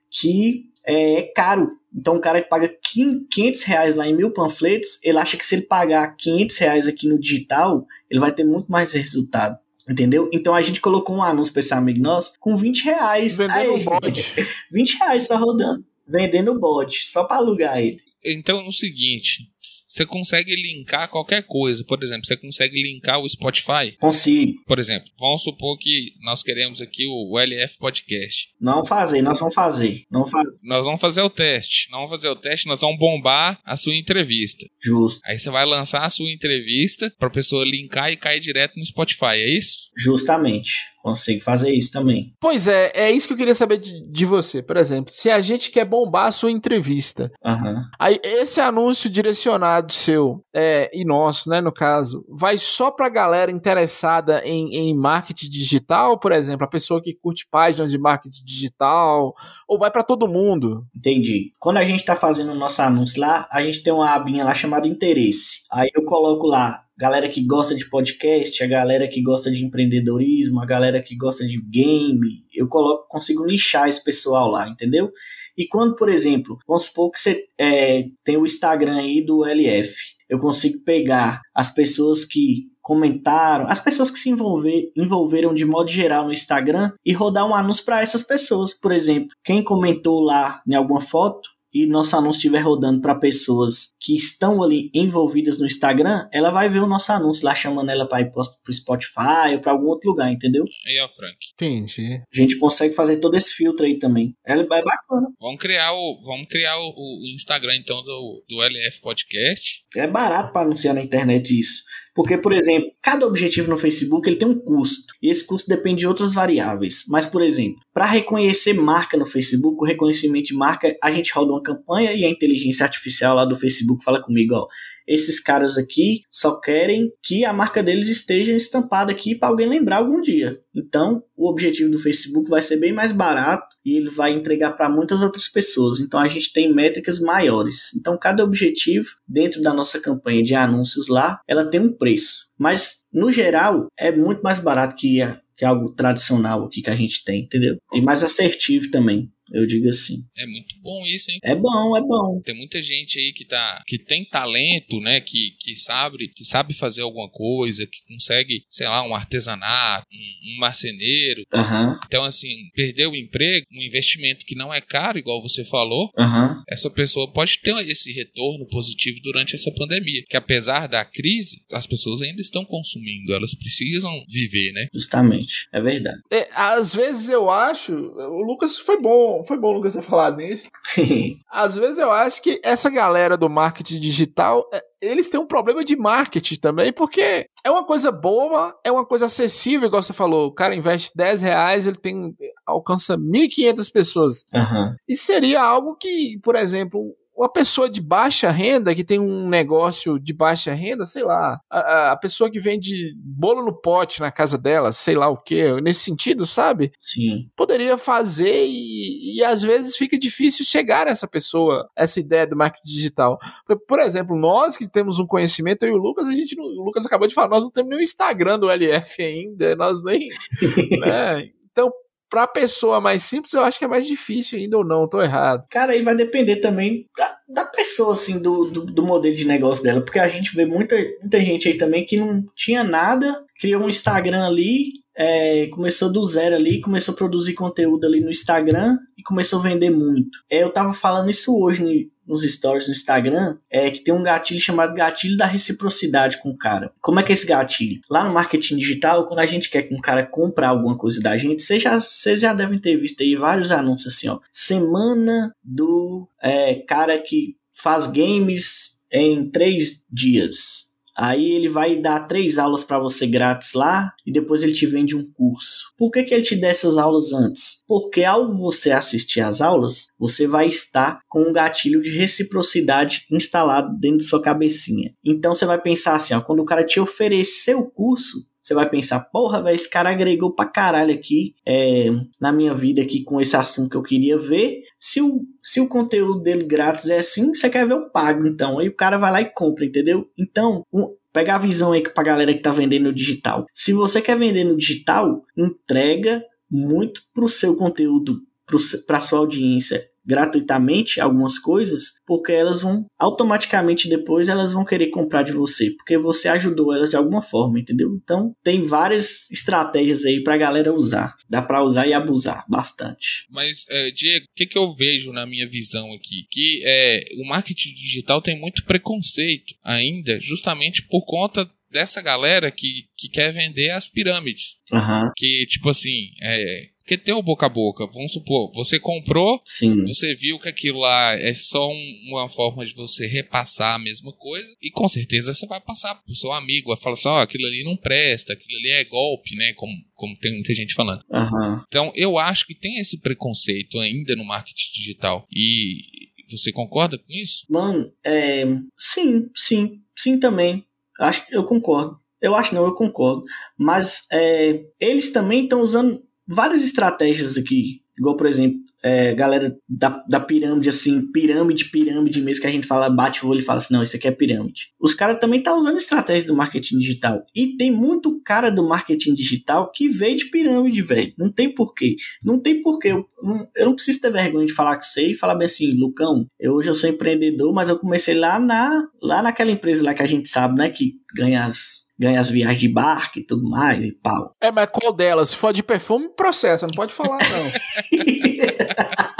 que é, é caro. Então, o cara que paga 500 reais lá em mil panfletos, ele acha que se ele pagar 500 reais aqui no digital, ele vai ter muito mais resultado. Entendeu? Então a gente colocou um anúncio para esse amigo nosso com 20 reais. Vendendo o bode. 20 reais só rodando. Vendendo bode, só para alugar ele. Então é o seguinte: você consegue linkar qualquer coisa. Por exemplo, você consegue linkar o Spotify? Consigo. Por exemplo, vamos supor que nós queremos aqui o LF Podcast. Não fazer, nós vamos fazer. Não fazer. Nós vamos fazer o teste. Nós vamos fazer o teste, nós vamos bombar a sua entrevista. Justo. Aí você vai lançar a sua entrevista para a pessoa linkar e cair direto no Spotify, é isso? Justamente consigo fazer isso também. Pois é, é isso que eu queria saber de, de você. Por exemplo, se a gente quer bombar a sua entrevista, uhum. aí esse anúncio direcionado seu é, e nosso, né, no caso, vai só pra galera interessada em, em marketing digital, por exemplo, a pessoa que curte páginas de marketing digital, ou vai para todo mundo? Entendi. Quando a gente tá fazendo o nosso anúncio lá, a gente tem uma abinha lá chamada interesse. Aí eu coloco lá galera que gosta de podcast, a galera que gosta de empreendedorismo, a galera que gosta de game, eu coloco, consigo nichar esse pessoal lá, entendeu? E quando, por exemplo, vamos supor que você é, tem o Instagram aí do LF, eu consigo pegar as pessoas que comentaram, as pessoas que se envolver, envolveram de modo geral no Instagram e rodar um anúncio para essas pessoas. Por exemplo, quem comentou lá em alguma foto, e nosso anúncio estiver rodando para pessoas que estão ali envolvidas no Instagram, ela vai ver o nosso anúncio lá chamando ela para ir pro Spotify ou para algum outro lugar, entendeu? Aí, ó, Frank. Entendi. A gente consegue fazer todo esse filtro aí também. Ela é bacana. Vamos criar o, vamos criar o, o Instagram então do, do LF Podcast. É barato para anunciar na internet isso. Porque, por exemplo, cada objetivo no Facebook ele tem um custo. E esse custo depende de outras variáveis. Mas, por exemplo, para reconhecer marca no Facebook, o reconhecimento de marca, a gente roda uma campanha e a inteligência artificial lá do Facebook fala comigo, ó, esses caras aqui só querem que a marca deles esteja estampada aqui para alguém lembrar algum dia. Então, o objetivo do Facebook vai ser bem mais barato e ele vai entregar para muitas outras pessoas. Então, a gente tem métricas maiores. Então, cada objetivo dentro da nossa campanha de anúncios lá, ela tem um preço. Mas, no geral, é muito mais barato que, que algo tradicional aqui que a gente tem, entendeu? E mais assertivo também. Eu digo assim. É muito bom isso, hein? É bom, é bom. Tem muita gente aí que tá que tem talento, né, que, que sabe, que sabe fazer alguma coisa, que consegue, sei lá, um artesanato, um, um marceneiro. Uhum. Então assim, perdeu o emprego, um investimento que não é caro, igual você falou. Uhum. Essa pessoa pode ter esse retorno positivo durante essa pandemia, que apesar da crise, as pessoas ainda estão consumindo, elas precisam viver, né? Justamente, é verdade. É, às vezes eu acho, o Lucas foi bom foi bom, Lucas, ter falado nisso. Às vezes eu acho que essa galera do marketing digital, é, eles têm um problema de marketing também, porque é uma coisa boa, é uma coisa acessível, igual você falou. O cara investe 10 reais, ele tem alcança 1.500 pessoas. Uhum. E seria algo que, por exemplo, uma pessoa de baixa renda, que tem um negócio de baixa renda, sei lá, a, a pessoa que vende bolo no pote na casa dela, sei lá o que, nesse sentido, sabe? Sim. Poderia fazer e, e às vezes fica difícil chegar a essa pessoa, essa ideia do marketing digital. Por, exemplo, nós que temos um conhecimento, eu e o Lucas, a gente o Lucas acabou de falar, nós não temos nem o Instagram do LF ainda, nós nem. né? Então, pra pessoa mais simples, eu acho que é mais difícil ainda ou não, tô errado. Cara, aí vai depender também da, da pessoa, assim, do, do, do, modelo de negócio dela, porque a gente vê muita, muita gente aí também que não tinha nada, criou um Instagram ali, é, começou do zero ali, começou a produzir conteúdo ali no Instagram e começou a vender muito. É, eu tava falando isso hoje nos stories no Instagram, é que tem um gatilho chamado gatilho da reciprocidade com o cara. Como é que é esse gatilho? Lá no marketing digital, quando a gente quer que um cara compre alguma coisa da gente, vocês já, vocês já devem ter visto aí vários anúncios assim, ó. Semana do é, cara que faz games em três dias Aí ele vai dar três aulas para você grátis lá e depois ele te vende um curso. Por que, que ele te dá essas aulas antes? Porque ao você assistir às aulas, você vai estar com um gatilho de reciprocidade instalado dentro de sua cabecinha. Então você vai pensar assim, ó, quando o cara te oferecer o curso, você vai pensar, porra, velho, esse cara agregou pra caralho aqui é, na minha vida aqui com esse assunto que eu queria ver. Se o, se o conteúdo dele grátis é assim, você quer ver o pago, então. Aí o cara vai lá e compra, entendeu? Então, um, pega a visão aí pra galera que tá vendendo no digital. Se você quer vender no digital, entrega muito pro seu conteúdo, pro, pra sua audiência gratuitamente algumas coisas, porque elas vão automaticamente depois elas vão querer comprar de você, porque você ajudou elas de alguma forma, entendeu? Então tem várias estratégias aí pra galera usar. Dá pra usar e abusar bastante. Mas, é, Diego, o que, que eu vejo na minha visão aqui? Que é, o marketing digital tem muito preconceito ainda, justamente por conta dessa galera que, que quer vender as pirâmides. Uhum. Que, tipo assim, é, porque tem o boca a boca. Vamos supor, você comprou, Sim. você viu que aquilo lá é só um, uma forma de você repassar a mesma coisa, e com certeza você vai passar pro seu amigo, vai falar assim, ó, oh, aquilo ali não presta, aquilo ali é golpe, né? Como, como tem muita gente falando. Uhum. Então, eu acho que tem esse preconceito ainda no marketing digital. E você concorda com isso? Mano, é... sim, sim, sim também. Acho que eu concordo. Eu acho não, eu concordo. Mas é, eles também estão usando várias estratégias aqui, igual por exemplo, é, galera da, da pirâmide, assim, pirâmide, pirâmide mesmo, que a gente fala, bate o olho e fala assim, não, isso aqui é pirâmide. Os caras também tá usando estratégia do marketing digital. E tem muito cara do marketing digital que veio de pirâmide, velho. Não tem porquê. Não tem porquê. Eu não, eu não preciso ter vergonha de falar que sei e falar bem assim, Lucão, eu, hoje eu sou empreendedor, mas eu comecei lá na lá naquela empresa lá que a gente sabe, né, que ganha as ganha as viagens de barco e tudo mais e pau. É, mas qual delas? Se for de perfume, processa, não pode falar, não.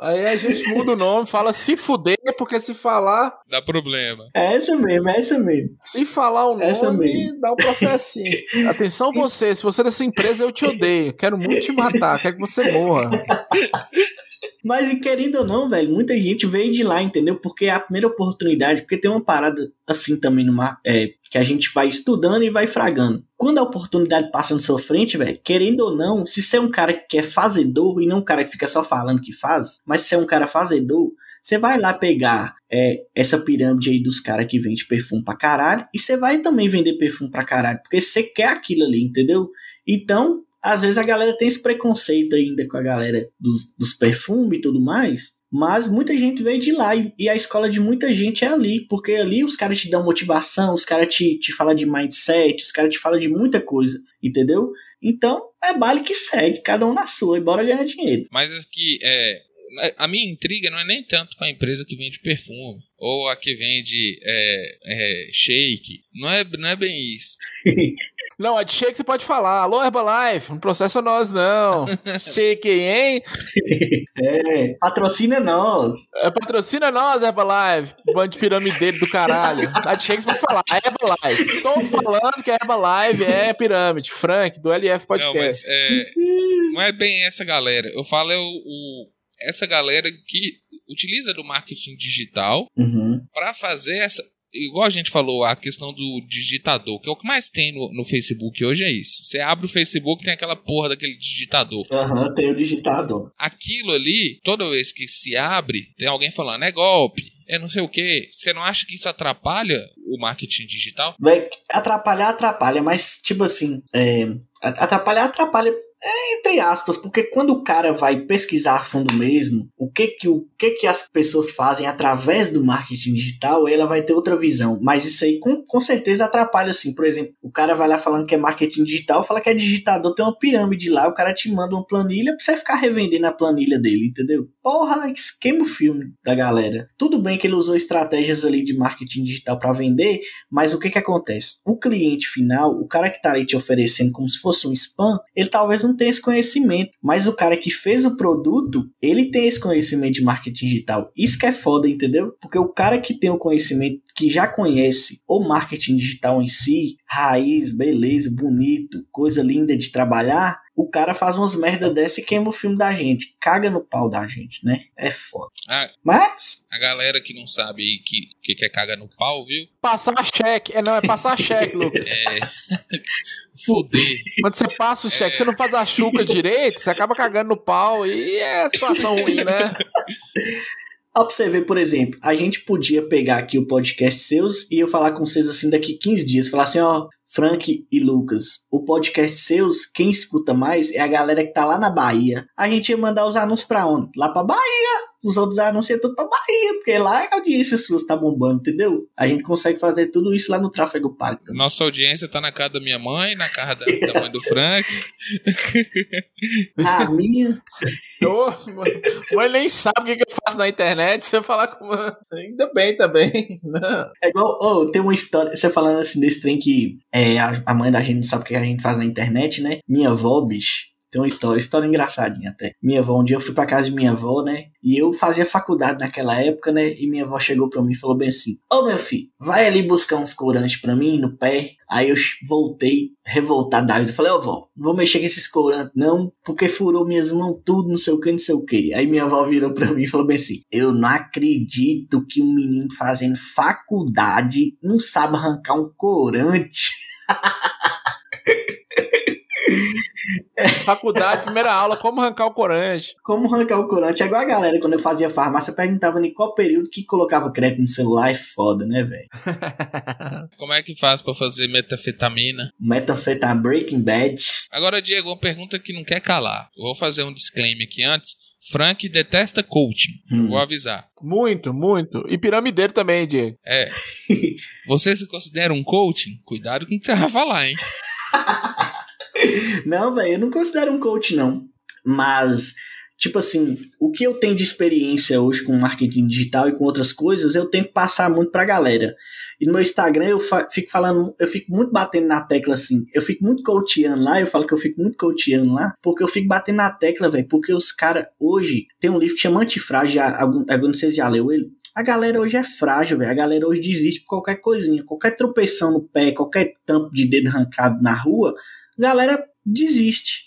Aí a gente muda o nome, fala se fuder, porque se falar. Dá problema. É essa mesmo, é essa mesmo. Se falar o nome, dá um processinho. Atenção você, se você é dessa empresa, eu te odeio. Quero muito te matar, quero que você morra. Mas querendo ou não, velho, muita gente veio de lá, entendeu? Porque é a primeira oportunidade, porque tem uma parada assim também é, que a gente vai estudando e vai fragando. Quando a oportunidade passa na sua frente, velho, querendo ou não, se você é um cara que é fazedor e não um cara que fica só falando que faz, mas se é um cara fazedor, você vai lá pegar é, essa pirâmide aí dos caras que vende perfume pra caralho e você vai também vender perfume pra caralho, porque você quer aquilo ali, entendeu? Então, às vezes a galera tem esse preconceito ainda com a galera dos, dos perfumes e tudo mais, mas muita gente veio de lá e, e, a escola de muita gente é ali, porque ali os caras te dão motivação, os caras te, te falam de mindset, os caras te falam de muita coisa, entendeu? Então é baile que segue, cada um na sua, e bora ganhar dinheiro. Mas aqui, é, a minha intriga não é nem tanto com a empresa que vende perfume ou a que vende é, é, shake. Não é, não é bem isso. Não, a de shake você pode falar. Alô, Herbalife, não processa nós, não. shake, hein? É, patrocina nós. É, patrocina nós, Herbalife. Bando de piramideiro do caralho. A de shake você pode falar. Herbalife. Estou falando que a Herbalife é pirâmide. Frank, do LF Podcast. Não, mas é, não é bem essa galera. Eu falo é o, o essa galera que utiliza do marketing digital uhum. para fazer essa. Igual a gente falou, a questão do digitador, que é o que mais tem no, no Facebook hoje é isso. Você abre o Facebook tem aquela porra daquele digitador. Aham, uhum, tem o digitador. Aquilo ali, toda vez que se abre, tem alguém falando, é golpe, é não sei o que. Você não acha que isso atrapalha o marketing digital? Vai atrapalhar, atrapalha, mas tipo assim, é, atrapalhar, atrapalha é entre aspas, porque quando o cara vai pesquisar a fundo mesmo, o que que, o que que as pessoas fazem através do marketing digital, ela vai ter outra visão. Mas isso aí com, com certeza atrapalha, assim. Por exemplo, o cara vai lá falando que é marketing digital, fala que é digitador, tem uma pirâmide lá, o cara te manda uma planilha pra você ficar revendendo a planilha dele, entendeu? Porra, esquema o filme da galera. Tudo bem que ele usou estratégias ali de marketing digital para vender, mas o que que acontece? O cliente final, o cara que tá ali te oferecendo como se fosse um spam, ele talvez não tem esse conhecimento. Mas o cara que fez o produto, ele tem esse conhecimento de marketing digital. Isso que é foda, entendeu? Porque o cara que tem o conhecimento, que já conhece o marketing digital em si, raiz, beleza, bonito, coisa linda de trabalhar, o cara faz umas merda dessa e queima o filme da gente. Caga no pau da gente, né? É foda. Ah, Mas. A galera que não sabe aí que, que quer caga no pau, viu? Passar cheque. É, não, é passar cheque, Lucas. É. Fuder. Quando você passa o cheque, é. você não faz a chuca direito, você acaba cagando no pau e é situação ruim, né? Ó, pra você ver, por exemplo, a gente podia pegar aqui o podcast seus e eu falar com vocês assim daqui 15 dias. Falar assim, ó, Frank e Lucas, o podcast seus, quem escuta mais é a galera que tá lá na Bahia. A gente ia mandar os anúncios pra onde? Lá pra Bahia. Os outros anúncios é tudo pra Bahia, porque lá a audiência sua tá bombando, entendeu? A gente consegue fazer tudo isso lá no tráfego pago. Também. Nossa audiência tá na casa da minha mãe, na casa da, da mãe do Frank. a minha. Ô, mãe nem sabe o que, eu faço na internet. Se eu falar com mãe, ainda bem também. Não. É igual, oh, tem uma história, você falando assim desse trem que é, a, a mãe da gente não sabe o que a gente faz na internet, né? Minha avó, bicho, tem uma história, história engraçadinha até. Minha avó, um dia eu fui pra casa de minha avó, né? E eu fazia faculdade naquela época, né? E minha avó chegou pra mim e falou bem assim: Ô meu filho, vai ali buscar uns corantes pra mim no pé. Aí eu voltei revoltado da vida. Eu falei: Ô oh, vó, não vou mexer com esses corantes não, porque furou minhas mãos tudo, não sei o que, não sei o que. Aí minha avó virou pra mim e falou bem assim: Eu não acredito que um menino fazendo faculdade não sabe arrancar um corante. Faculdade, primeira aula, como arrancar o corante. Como arrancar o corante. É igual a galera, quando eu fazia farmácia, perguntava em qual período que colocava crédito no celular. É foda, né, velho? Como é que faz para fazer metafetamina? Metafetamina Breaking Bad. Agora, Diego, uma pergunta que não quer calar. Eu vou fazer um disclaimer aqui antes. Frank detesta coaching. Hum. Vou avisar. Muito, muito. E piramideiro também, Diego. É. Você se considera um coaching? Cuidado com o que você vai falar, hein? não, velho, eu não considero um coach, não. Mas Tipo assim, o que eu tenho de experiência hoje com marketing digital e com outras coisas, eu tenho que passar muito pra galera. E no meu Instagram eu fa fico falando, eu fico muito batendo na tecla assim. Eu fico muito coachando lá, eu falo que eu fico muito coachando lá, porque eu fico batendo na tecla, velho. Porque os caras, hoje, tem um livro que chama Antifrágil, algum, algum de vocês já leu ele? A galera hoje é frágil, velho. A galera hoje desiste por qualquer coisinha. Qualquer tropeção no pé, qualquer tampo de dedo arrancado na rua, galera desiste.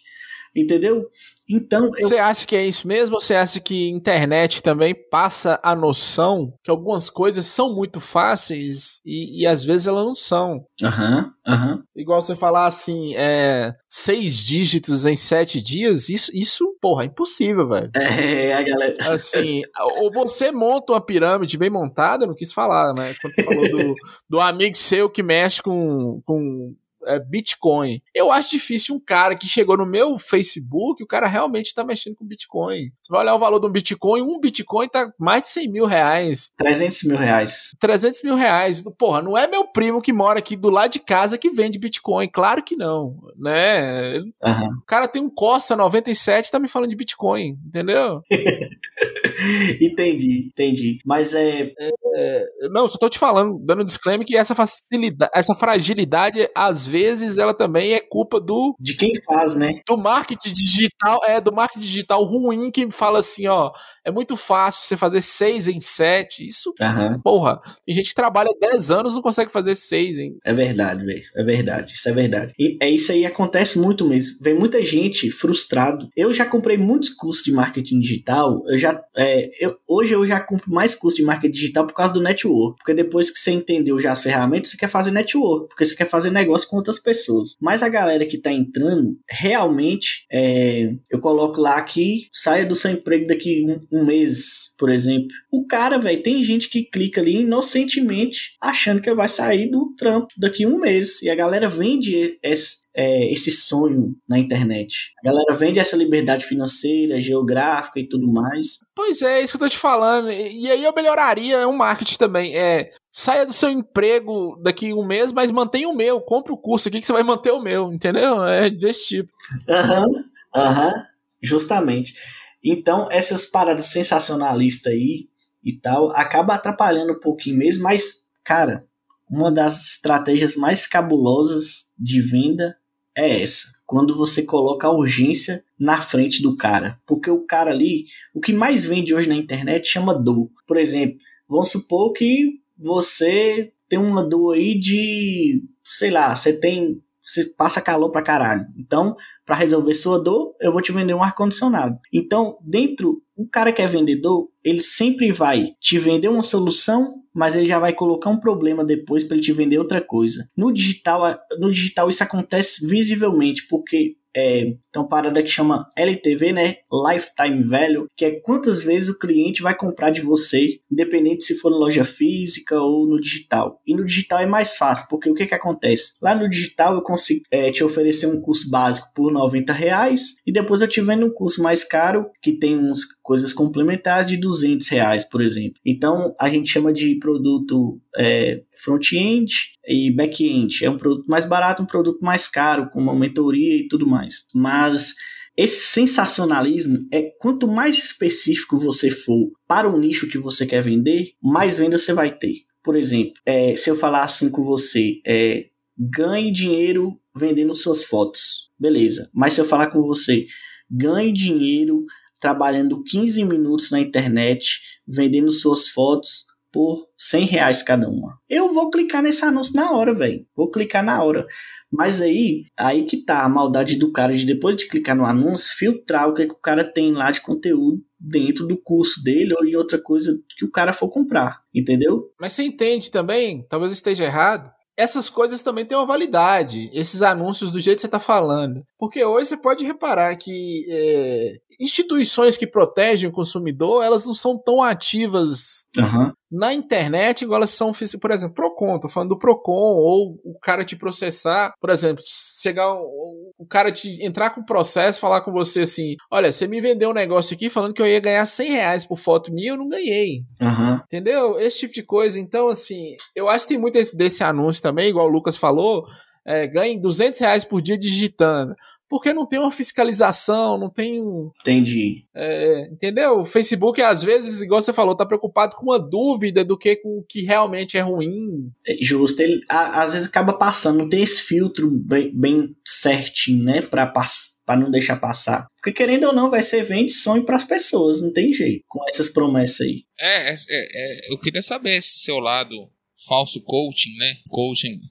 Entendeu? Então. Eu... Você acha que é isso mesmo? Ou você acha que internet também passa a noção que algumas coisas são muito fáceis e, e às vezes elas não são? Aham, uhum, aham. Uhum. Igual você falar assim, é, seis dígitos em sete dias, isso, isso porra, é impossível, velho. É, a galera. Assim, ou você monta uma pirâmide bem montada, não quis falar, né? Quando você falou do, do amigo seu que mexe com, com é, Bitcoin. Eu acho difícil um cara que chegou no meu Facebook, o cara realmente tá mexendo com Bitcoin. Você vai olhar o valor de um Bitcoin, um Bitcoin tá mais de 100 mil reais. 300 mil reais. 300 mil reais. Porra, não é meu primo que mora aqui do lado de casa que vende Bitcoin. Claro que não, né? Uhum. O cara tem um Corsa 97 tá me falando de Bitcoin, entendeu? entendi, entendi. Mas é... é... é... Não, só tô te falando, dando um disclaimer que essa facilidade, essa fragilidade, às vezes vezes ela também é culpa do. De quem faz, né? Do marketing digital, é, do marketing digital ruim que fala assim, ó, é muito fácil você fazer seis em sete. Isso, uhum. porra, tem gente que trabalha 10 anos não consegue fazer seis, hein? É verdade, velho. É verdade. Isso é verdade. E é isso aí acontece muito mesmo. Vem muita gente frustrado. Eu já comprei muitos cursos de marketing digital. Eu já. É, eu, hoje eu já compro mais cursos de marketing digital por causa do network. Porque depois que você entendeu já as ferramentas, você quer fazer network. Porque você quer fazer negócio com outras pessoas. Mas a galera que tá entrando, realmente, é, eu coloco lá que saia do seu emprego daqui um, um mês, por exemplo. O cara, velho, tem gente que clica ali inocentemente achando que vai sair do trampo daqui um mês. E a galera vende esse, é, esse sonho na internet. A galera vende essa liberdade financeira, geográfica e tudo mais. Pois é, é isso que eu tô te falando. E aí eu melhoraria o marketing também. É, saia do seu emprego daqui um mês, mas mantenha o meu. Compre o curso aqui que você vai manter o meu, entendeu? É desse tipo. Aham, uhum, aham, uhum, justamente. Então, essas paradas sensacionalistas aí e tal, acaba atrapalhando um pouquinho mesmo, mas, cara, uma das estratégias mais cabulosas de venda é essa. Quando você coloca a urgência na frente do cara. Porque o cara ali, o que mais vende hoje na internet chama dor. Por exemplo, vamos supor que você tem uma dor aí de, sei lá, você tem você passa calor pra caralho. Então, para resolver sua dor, eu vou te vender um ar-condicionado. Então, dentro, o cara que é vendedor, ele sempre vai te vender uma solução, mas ele já vai colocar um problema depois para ele te vender outra coisa. No digital, no digital isso acontece visivelmente, porque é, uma parada que chama LTV, né? Lifetime Value, que é quantas vezes o cliente vai comprar de você, independente se for na loja física ou no digital. E no digital é mais fácil, porque o que, que acontece? Lá no digital eu consigo é, te oferecer um curso básico por 90 reais e depois eu vendo um curso mais caro que tem uns coisas complementares de 200 reais, por exemplo. Então a gente chama de produto é, front-end e back-end. É um produto mais barato, um produto mais caro, com uma mentoria e tudo mais. Mas esse sensacionalismo é quanto mais específico você for para o nicho que você quer vender, mais venda você vai ter. Por exemplo, é, se eu falar assim com você, é, ganhe dinheiro vendendo suas fotos, beleza. Mas se eu falar com você, ganhe dinheiro trabalhando 15 minutos na internet, vendendo suas fotos por 100 reais cada uma. Eu vou clicar nesse anúncio na hora, velho. Vou clicar na hora. Mas aí, aí que tá a maldade do cara de depois de clicar no anúncio, filtrar o que, que o cara tem lá de conteúdo dentro do curso dele ou em outra coisa que o cara for comprar, entendeu? Mas você entende também, talvez esteja errado, essas coisas também têm uma validade, esses anúncios do jeito que você está falando. Porque hoje você pode reparar que é, instituições que protegem o consumidor, elas não são tão ativas uhum. Na internet igual elas são, por exemplo, Procon, tô falando do Procon, ou o cara te processar, por exemplo, chegar o, o cara te entrar com o processo, falar com você assim, olha, você me vendeu um negócio aqui falando que eu ia ganhar 100 reais por foto minha, eu não ganhei. Uhum. Entendeu? Esse tipo de coisa. Então, assim, eu acho que tem muito desse anúncio também, igual o Lucas falou, é, ganhem 200 reais por dia digitando porque não tem uma fiscalização, não tem um. Entendi. É, entendeu? O Facebook, às vezes, igual você falou, tá preocupado com uma dúvida do que com o que realmente é ruim. É justo. Ele a, às vezes acaba passando, não tem esse filtro bem, bem certinho, né? Pra, pra não deixar passar. Porque querendo ou não, vai ser vende sonho para as pessoas, não tem jeito, com essas promessas aí. É, é, é, eu queria saber esse seu lado falso coaching, né? Coaching.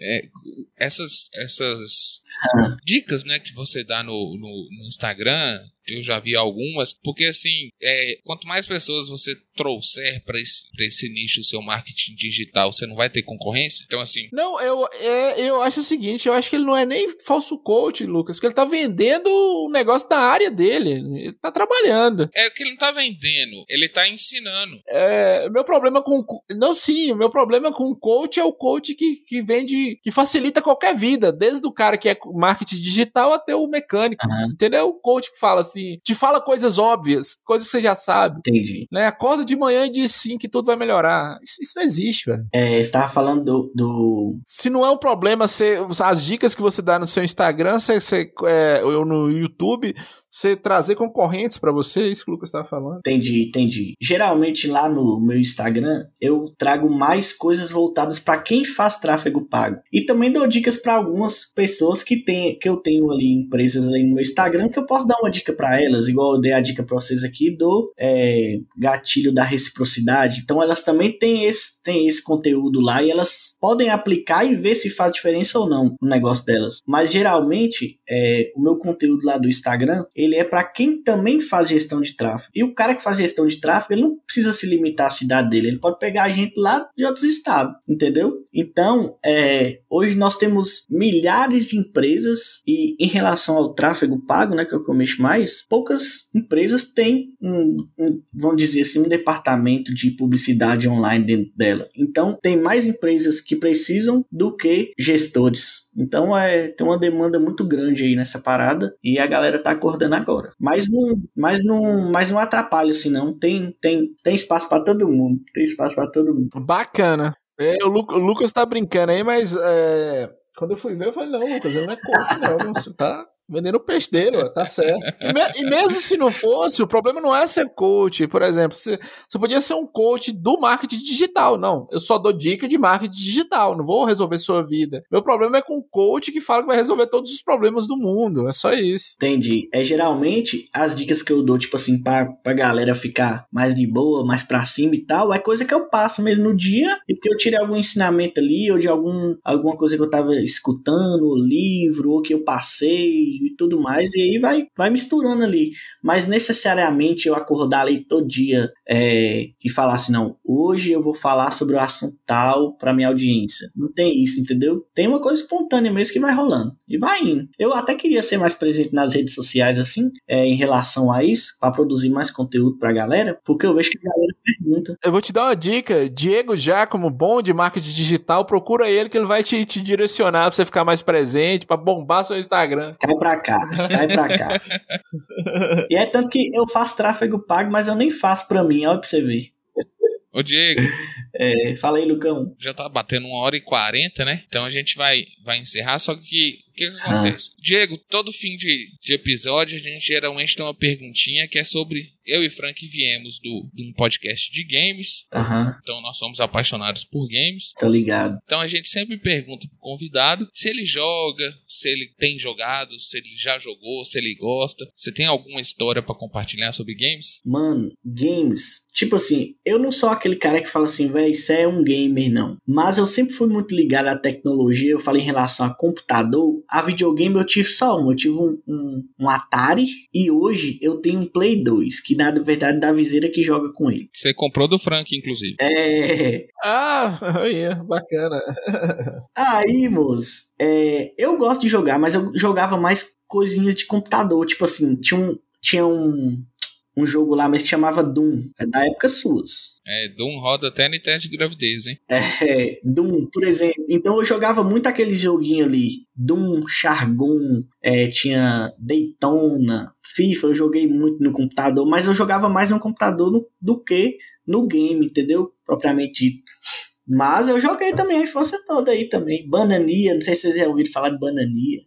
É, essas essas dicas, né, que você dá no, no, no Instagram, eu já vi algumas, porque assim, é, quanto mais pessoas você trouxer para esse, esse nicho do seu marketing digital, você não vai ter concorrência? Então, assim. Não, eu, é, eu acho o seguinte: eu acho que ele não é nem falso coach, Lucas, que ele tá vendendo o negócio da área dele. Ele tá trabalhando. É que ele não tá vendendo, ele tá ensinando. É, meu problema com. Não, sim, o meu problema com o coach é o coach que, que vende, que facilita qualquer vida, desde o cara que é marketing digital até o mecânico. Uhum. Entendeu? O coach que fala assim, te fala coisas óbvias, coisas que você já sabe. Entendi. Né? Acorda de manhã e diz sim que tudo vai melhorar. Isso, isso não existe, velho. É, você tava falando do, do, Se não é um problema, você, as dicas que você dá no seu Instagram, você, você é, ou no YouTube, você trazer concorrentes para você, é isso que o Lucas estava falando. Entendi, entendi. Geralmente lá no meu Instagram eu trago mais coisas voltadas para quem faz tráfego pago. E também dou dicas para algumas pessoas que tem, que eu tenho ali empresas ali no meu Instagram que eu posso dar uma dica para elas, igual eu dei a dica para vocês aqui do é, gatilho da reciprocidade. Então elas também têm esse, têm esse conteúdo lá e elas podem aplicar e ver se faz diferença ou não no negócio delas. Mas geralmente é, o meu conteúdo lá do Instagram ele é para quem também faz gestão de tráfego. E o cara que faz gestão de tráfego, ele não precisa se limitar à cidade dele, ele pode pegar a gente lá de outros estados, entendeu? Então, é, hoje nós temos milhares de empresas e em relação ao tráfego pago, né, que é o que eu mexo mais, poucas empresas têm um, um vamos dizer assim, um departamento de publicidade online dentro dela. Então, tem mais empresas que precisam do que gestores. Então, é, tem uma demanda muito grande aí nessa parada e a galera tá acordando agora. Mas não, mas não, mas não atrapalha assim não. Tem tem tem espaço para todo mundo. Tem espaço para todo mundo. Bacana. É, o, Lu, o, Lucas tá brincando aí, mas é, quando eu fui ver, eu falei, não, Lucas, ele não é coach, não. Você tá, Vendendo peixe dele, tá certo. E, me, e, mesmo se não fosse, o problema não é ser coach, por exemplo. Você, você podia ser um coach do marketing digital. Não, eu só dou dica de marketing digital, não vou resolver sua vida. Meu problema é com o coach que fala que vai resolver todos os problemas do mundo. É só isso. Entendi. É geralmente as dicas que eu dou, tipo assim, pra, pra galera ficar mais de boa, mais pra cima e tal, é coisa que eu passo mesmo no dia e que eu tirei algum ensinamento ali, ou de algum, alguma coisa que eu tava escutando, livro, ou que eu passei e tudo mais, e aí vai, vai misturando ali. Mas necessariamente eu acordar ali todo dia é, e falar assim, não, hoje eu vou falar sobre o assunto tal para minha audiência. Não tem isso, entendeu? Tem uma coisa espontânea mesmo que vai rolando e vai indo. Eu até queria ser mais presente nas redes sociais assim, é, em relação a isso, para produzir mais conteúdo pra galera, porque eu vejo que a galera pergunta. Eu vou te dar uma dica, Diego já como bom de marketing digital, procura ele que ele vai te, te direcionar pra você ficar mais presente, para bombar seu Instagram. Cai pra cá, cai pra cá. e é tanto que eu faço tráfego pago, mas eu nem faço pra mim, olha pra você ver. Ô Diego. É, fala aí, Lucão. Já tá batendo uma hora e quarenta, né? Então a gente vai, vai encerrar, só que o que, que acontece? Ah. Diego, todo fim de, de episódio a gente geralmente tem uma perguntinha que é sobre. Eu e Frank viemos do, de um podcast de games. Uhum. Então nós somos apaixonados por games. Tô ligado. Então a gente sempre pergunta pro convidado se ele joga, se ele tem jogado, se ele já jogou, se ele gosta. Você tem alguma história para compartilhar sobre games? Mano, games. Tipo assim, eu não sou aquele cara que fala assim, velho, isso é um gamer, não. Mas eu sempre fui muito ligado à tecnologia. Eu falei em relação a computador a videogame eu tive só um. Eu tive um, um, um, Atari e hoje eu tenho um Play 2, que na verdade da viseira que joga com ele. Você comprou do Frank, inclusive. É. Ah, yeah, bacana. Aí, moço, é, eu gosto de jogar, mas eu jogava mais coisinhas de computador. Tipo assim, tinha um. Tinha um um jogo lá, mas que chamava Doom. É da época suas. É, Doom roda até no teste de gravidez, hein? É, Doom, por exemplo. Então eu jogava muito aquele joguinho ali. Doom, Chargon, é, tinha Daytona, FIFA, eu joguei muito no computador, mas eu jogava mais no computador no, do que no game, entendeu? Propriamente dito. Mas eu joguei também a infância toda aí também. Banania, não sei se vocês já ouviram falar de Banania.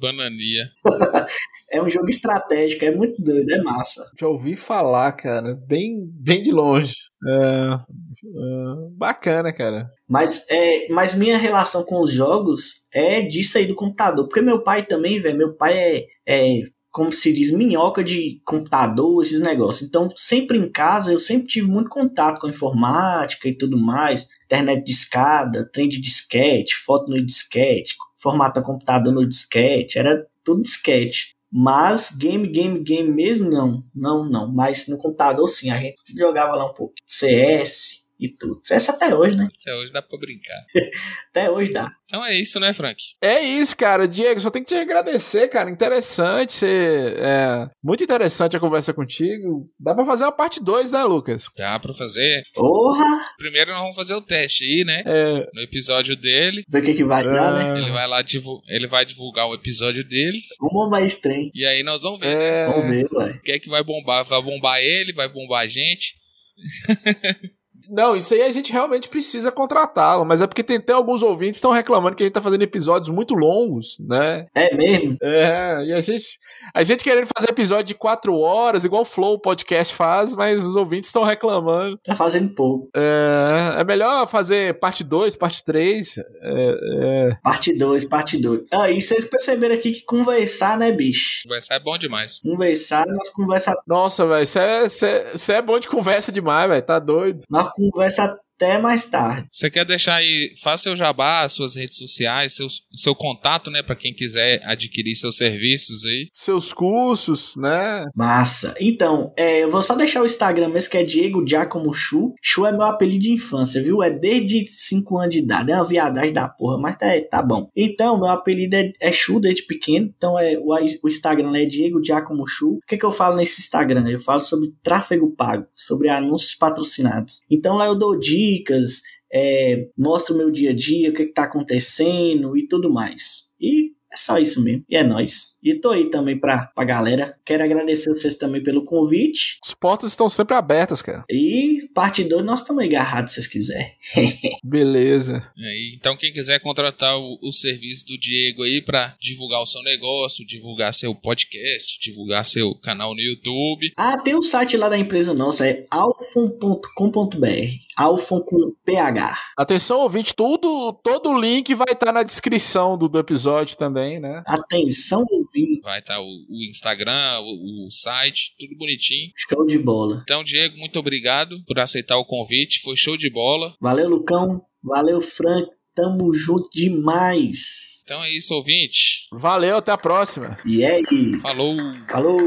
Banania. é um jogo estratégico, é muito doido, é massa. Já ouvi falar, cara, bem, bem de longe. É, é, bacana, cara. Mas, é, mas minha relação com os jogos é disso aí do computador. Porque meu pai também, velho, meu pai é, é como se diz, minhoca de computador, esses negócios. Então, sempre em casa, eu sempre tive muito contato com informática e tudo mais, internet de escada, trem de disquete, foto no disquete, formato computador no disquete, era tudo disquete. Mas game, game, game mesmo, não, não, não. Mas no computador, sim, a gente jogava lá um pouco. CS, e tudo. Isso até hoje, né? Até hoje dá pra brincar. até hoje dá. Então é isso, né, Frank? É isso, cara. Diego, só tenho que te agradecer, cara. Interessante ser. É, muito interessante a conversa contigo. Dá pra fazer uma parte 2, né, Lucas? Dá pra fazer. Porra! Primeiro nós vamos fazer o teste aí, né? É. No episódio dele. Ver o que, que vai é. dar, né? Ele vai lá ele vai divulgar o episódio dele. Vamos bombar esse trem. E aí nós vamos ver. É... Né? Vamos ver, ué. O que é que vai bombar? Vai bombar ele, vai bombar a gente. Não, isso aí a gente realmente precisa contratá-lo, mas é porque tem até alguns ouvintes que estão reclamando que a gente tá fazendo episódios muito longos, né? É mesmo? É, e a gente, a gente querendo fazer episódio de quatro horas, igual o Flow Podcast faz, mas os ouvintes estão reclamando. Tá fazendo pouco. É, é melhor fazer parte 2, parte 3. É, é... Parte 2, parte 2. Ah, e vocês perceberam aqui que conversar, né, bicho? Conversar é bom demais. Conversar, nós conversamos. Nossa, velho, você é, é, é bom de conversa demais, velho, tá doido. Nós conversa até mais tarde. Você quer deixar aí, faça seu jabá, suas redes sociais, seu, seu contato, né, para quem quiser adquirir seus serviços aí. Seus cursos, né? Massa. Então, é, eu vou só deixar o Instagram mesmo, que é Diego Giacomo Chu. Chu é meu apelido de infância, viu? É desde 5 anos de idade. É uma viadagem da porra, mas tá, tá bom. Então, meu apelido é, é Chu desde pequeno. Então, é, o, o Instagram é Diego Giacomo Chu. O que, que eu falo nesse Instagram? Eu falo sobre tráfego pago, sobre anúncios patrocinados. Então, lá eu dou dicas dicas, é, mostro o meu dia a dia, o que está acontecendo e tudo mais. E é só isso mesmo. E é nóis. E tô aí também pra, pra galera. Quero agradecer vocês também pelo convite. As portas estão sempre abertas, cara. E parte 2 nós estamos agarrados se vocês quiserem. Beleza. É, então quem quiser contratar o, o, serviço do Diego aí pra divulgar o seu negócio, divulgar seu podcast, divulgar seu canal no YouTube. Ah, tem um site lá da empresa nossa, é alfon.com.br. Alfon com PH. Atenção, ouvinte, tudo, todo o link vai estar na descrição do, do episódio também também, né? Atenção, ouvinte. Vai estar tá o, o, Instagram, o, o, site, tudo bonitinho. Show de bola. Então, Diego, muito obrigado por aceitar o convite. Foi show de bola. Valeu, Lucão. Valeu, Frank. Tamo junto demais. Então é isso, ouvinte. Valeu, até a próxima. E é isso. Falou. Falou.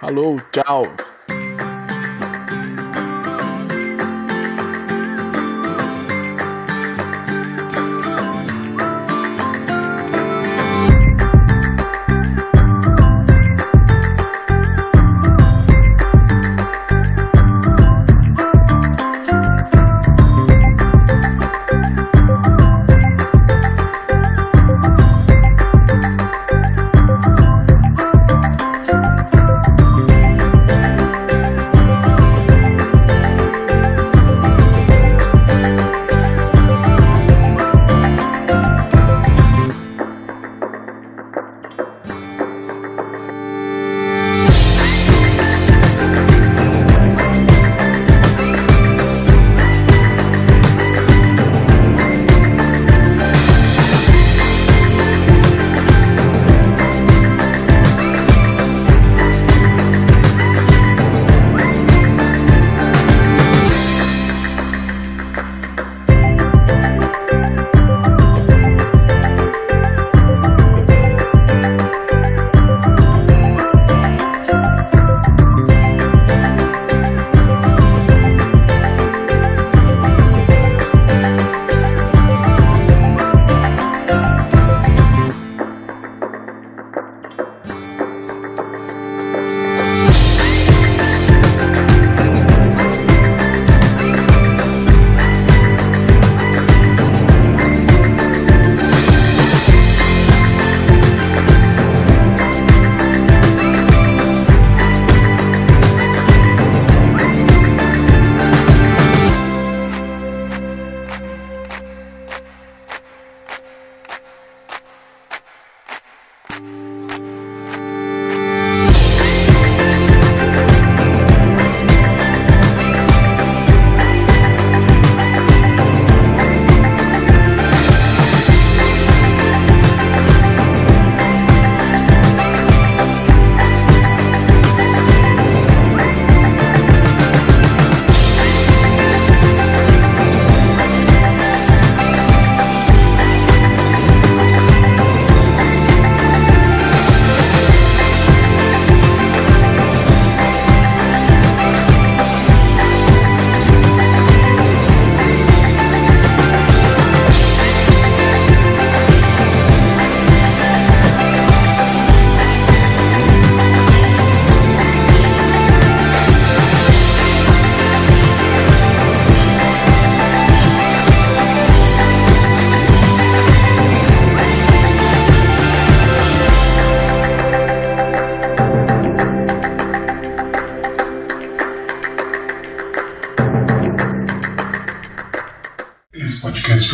Falou, tchau.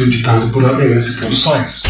Editado por ABS Produções.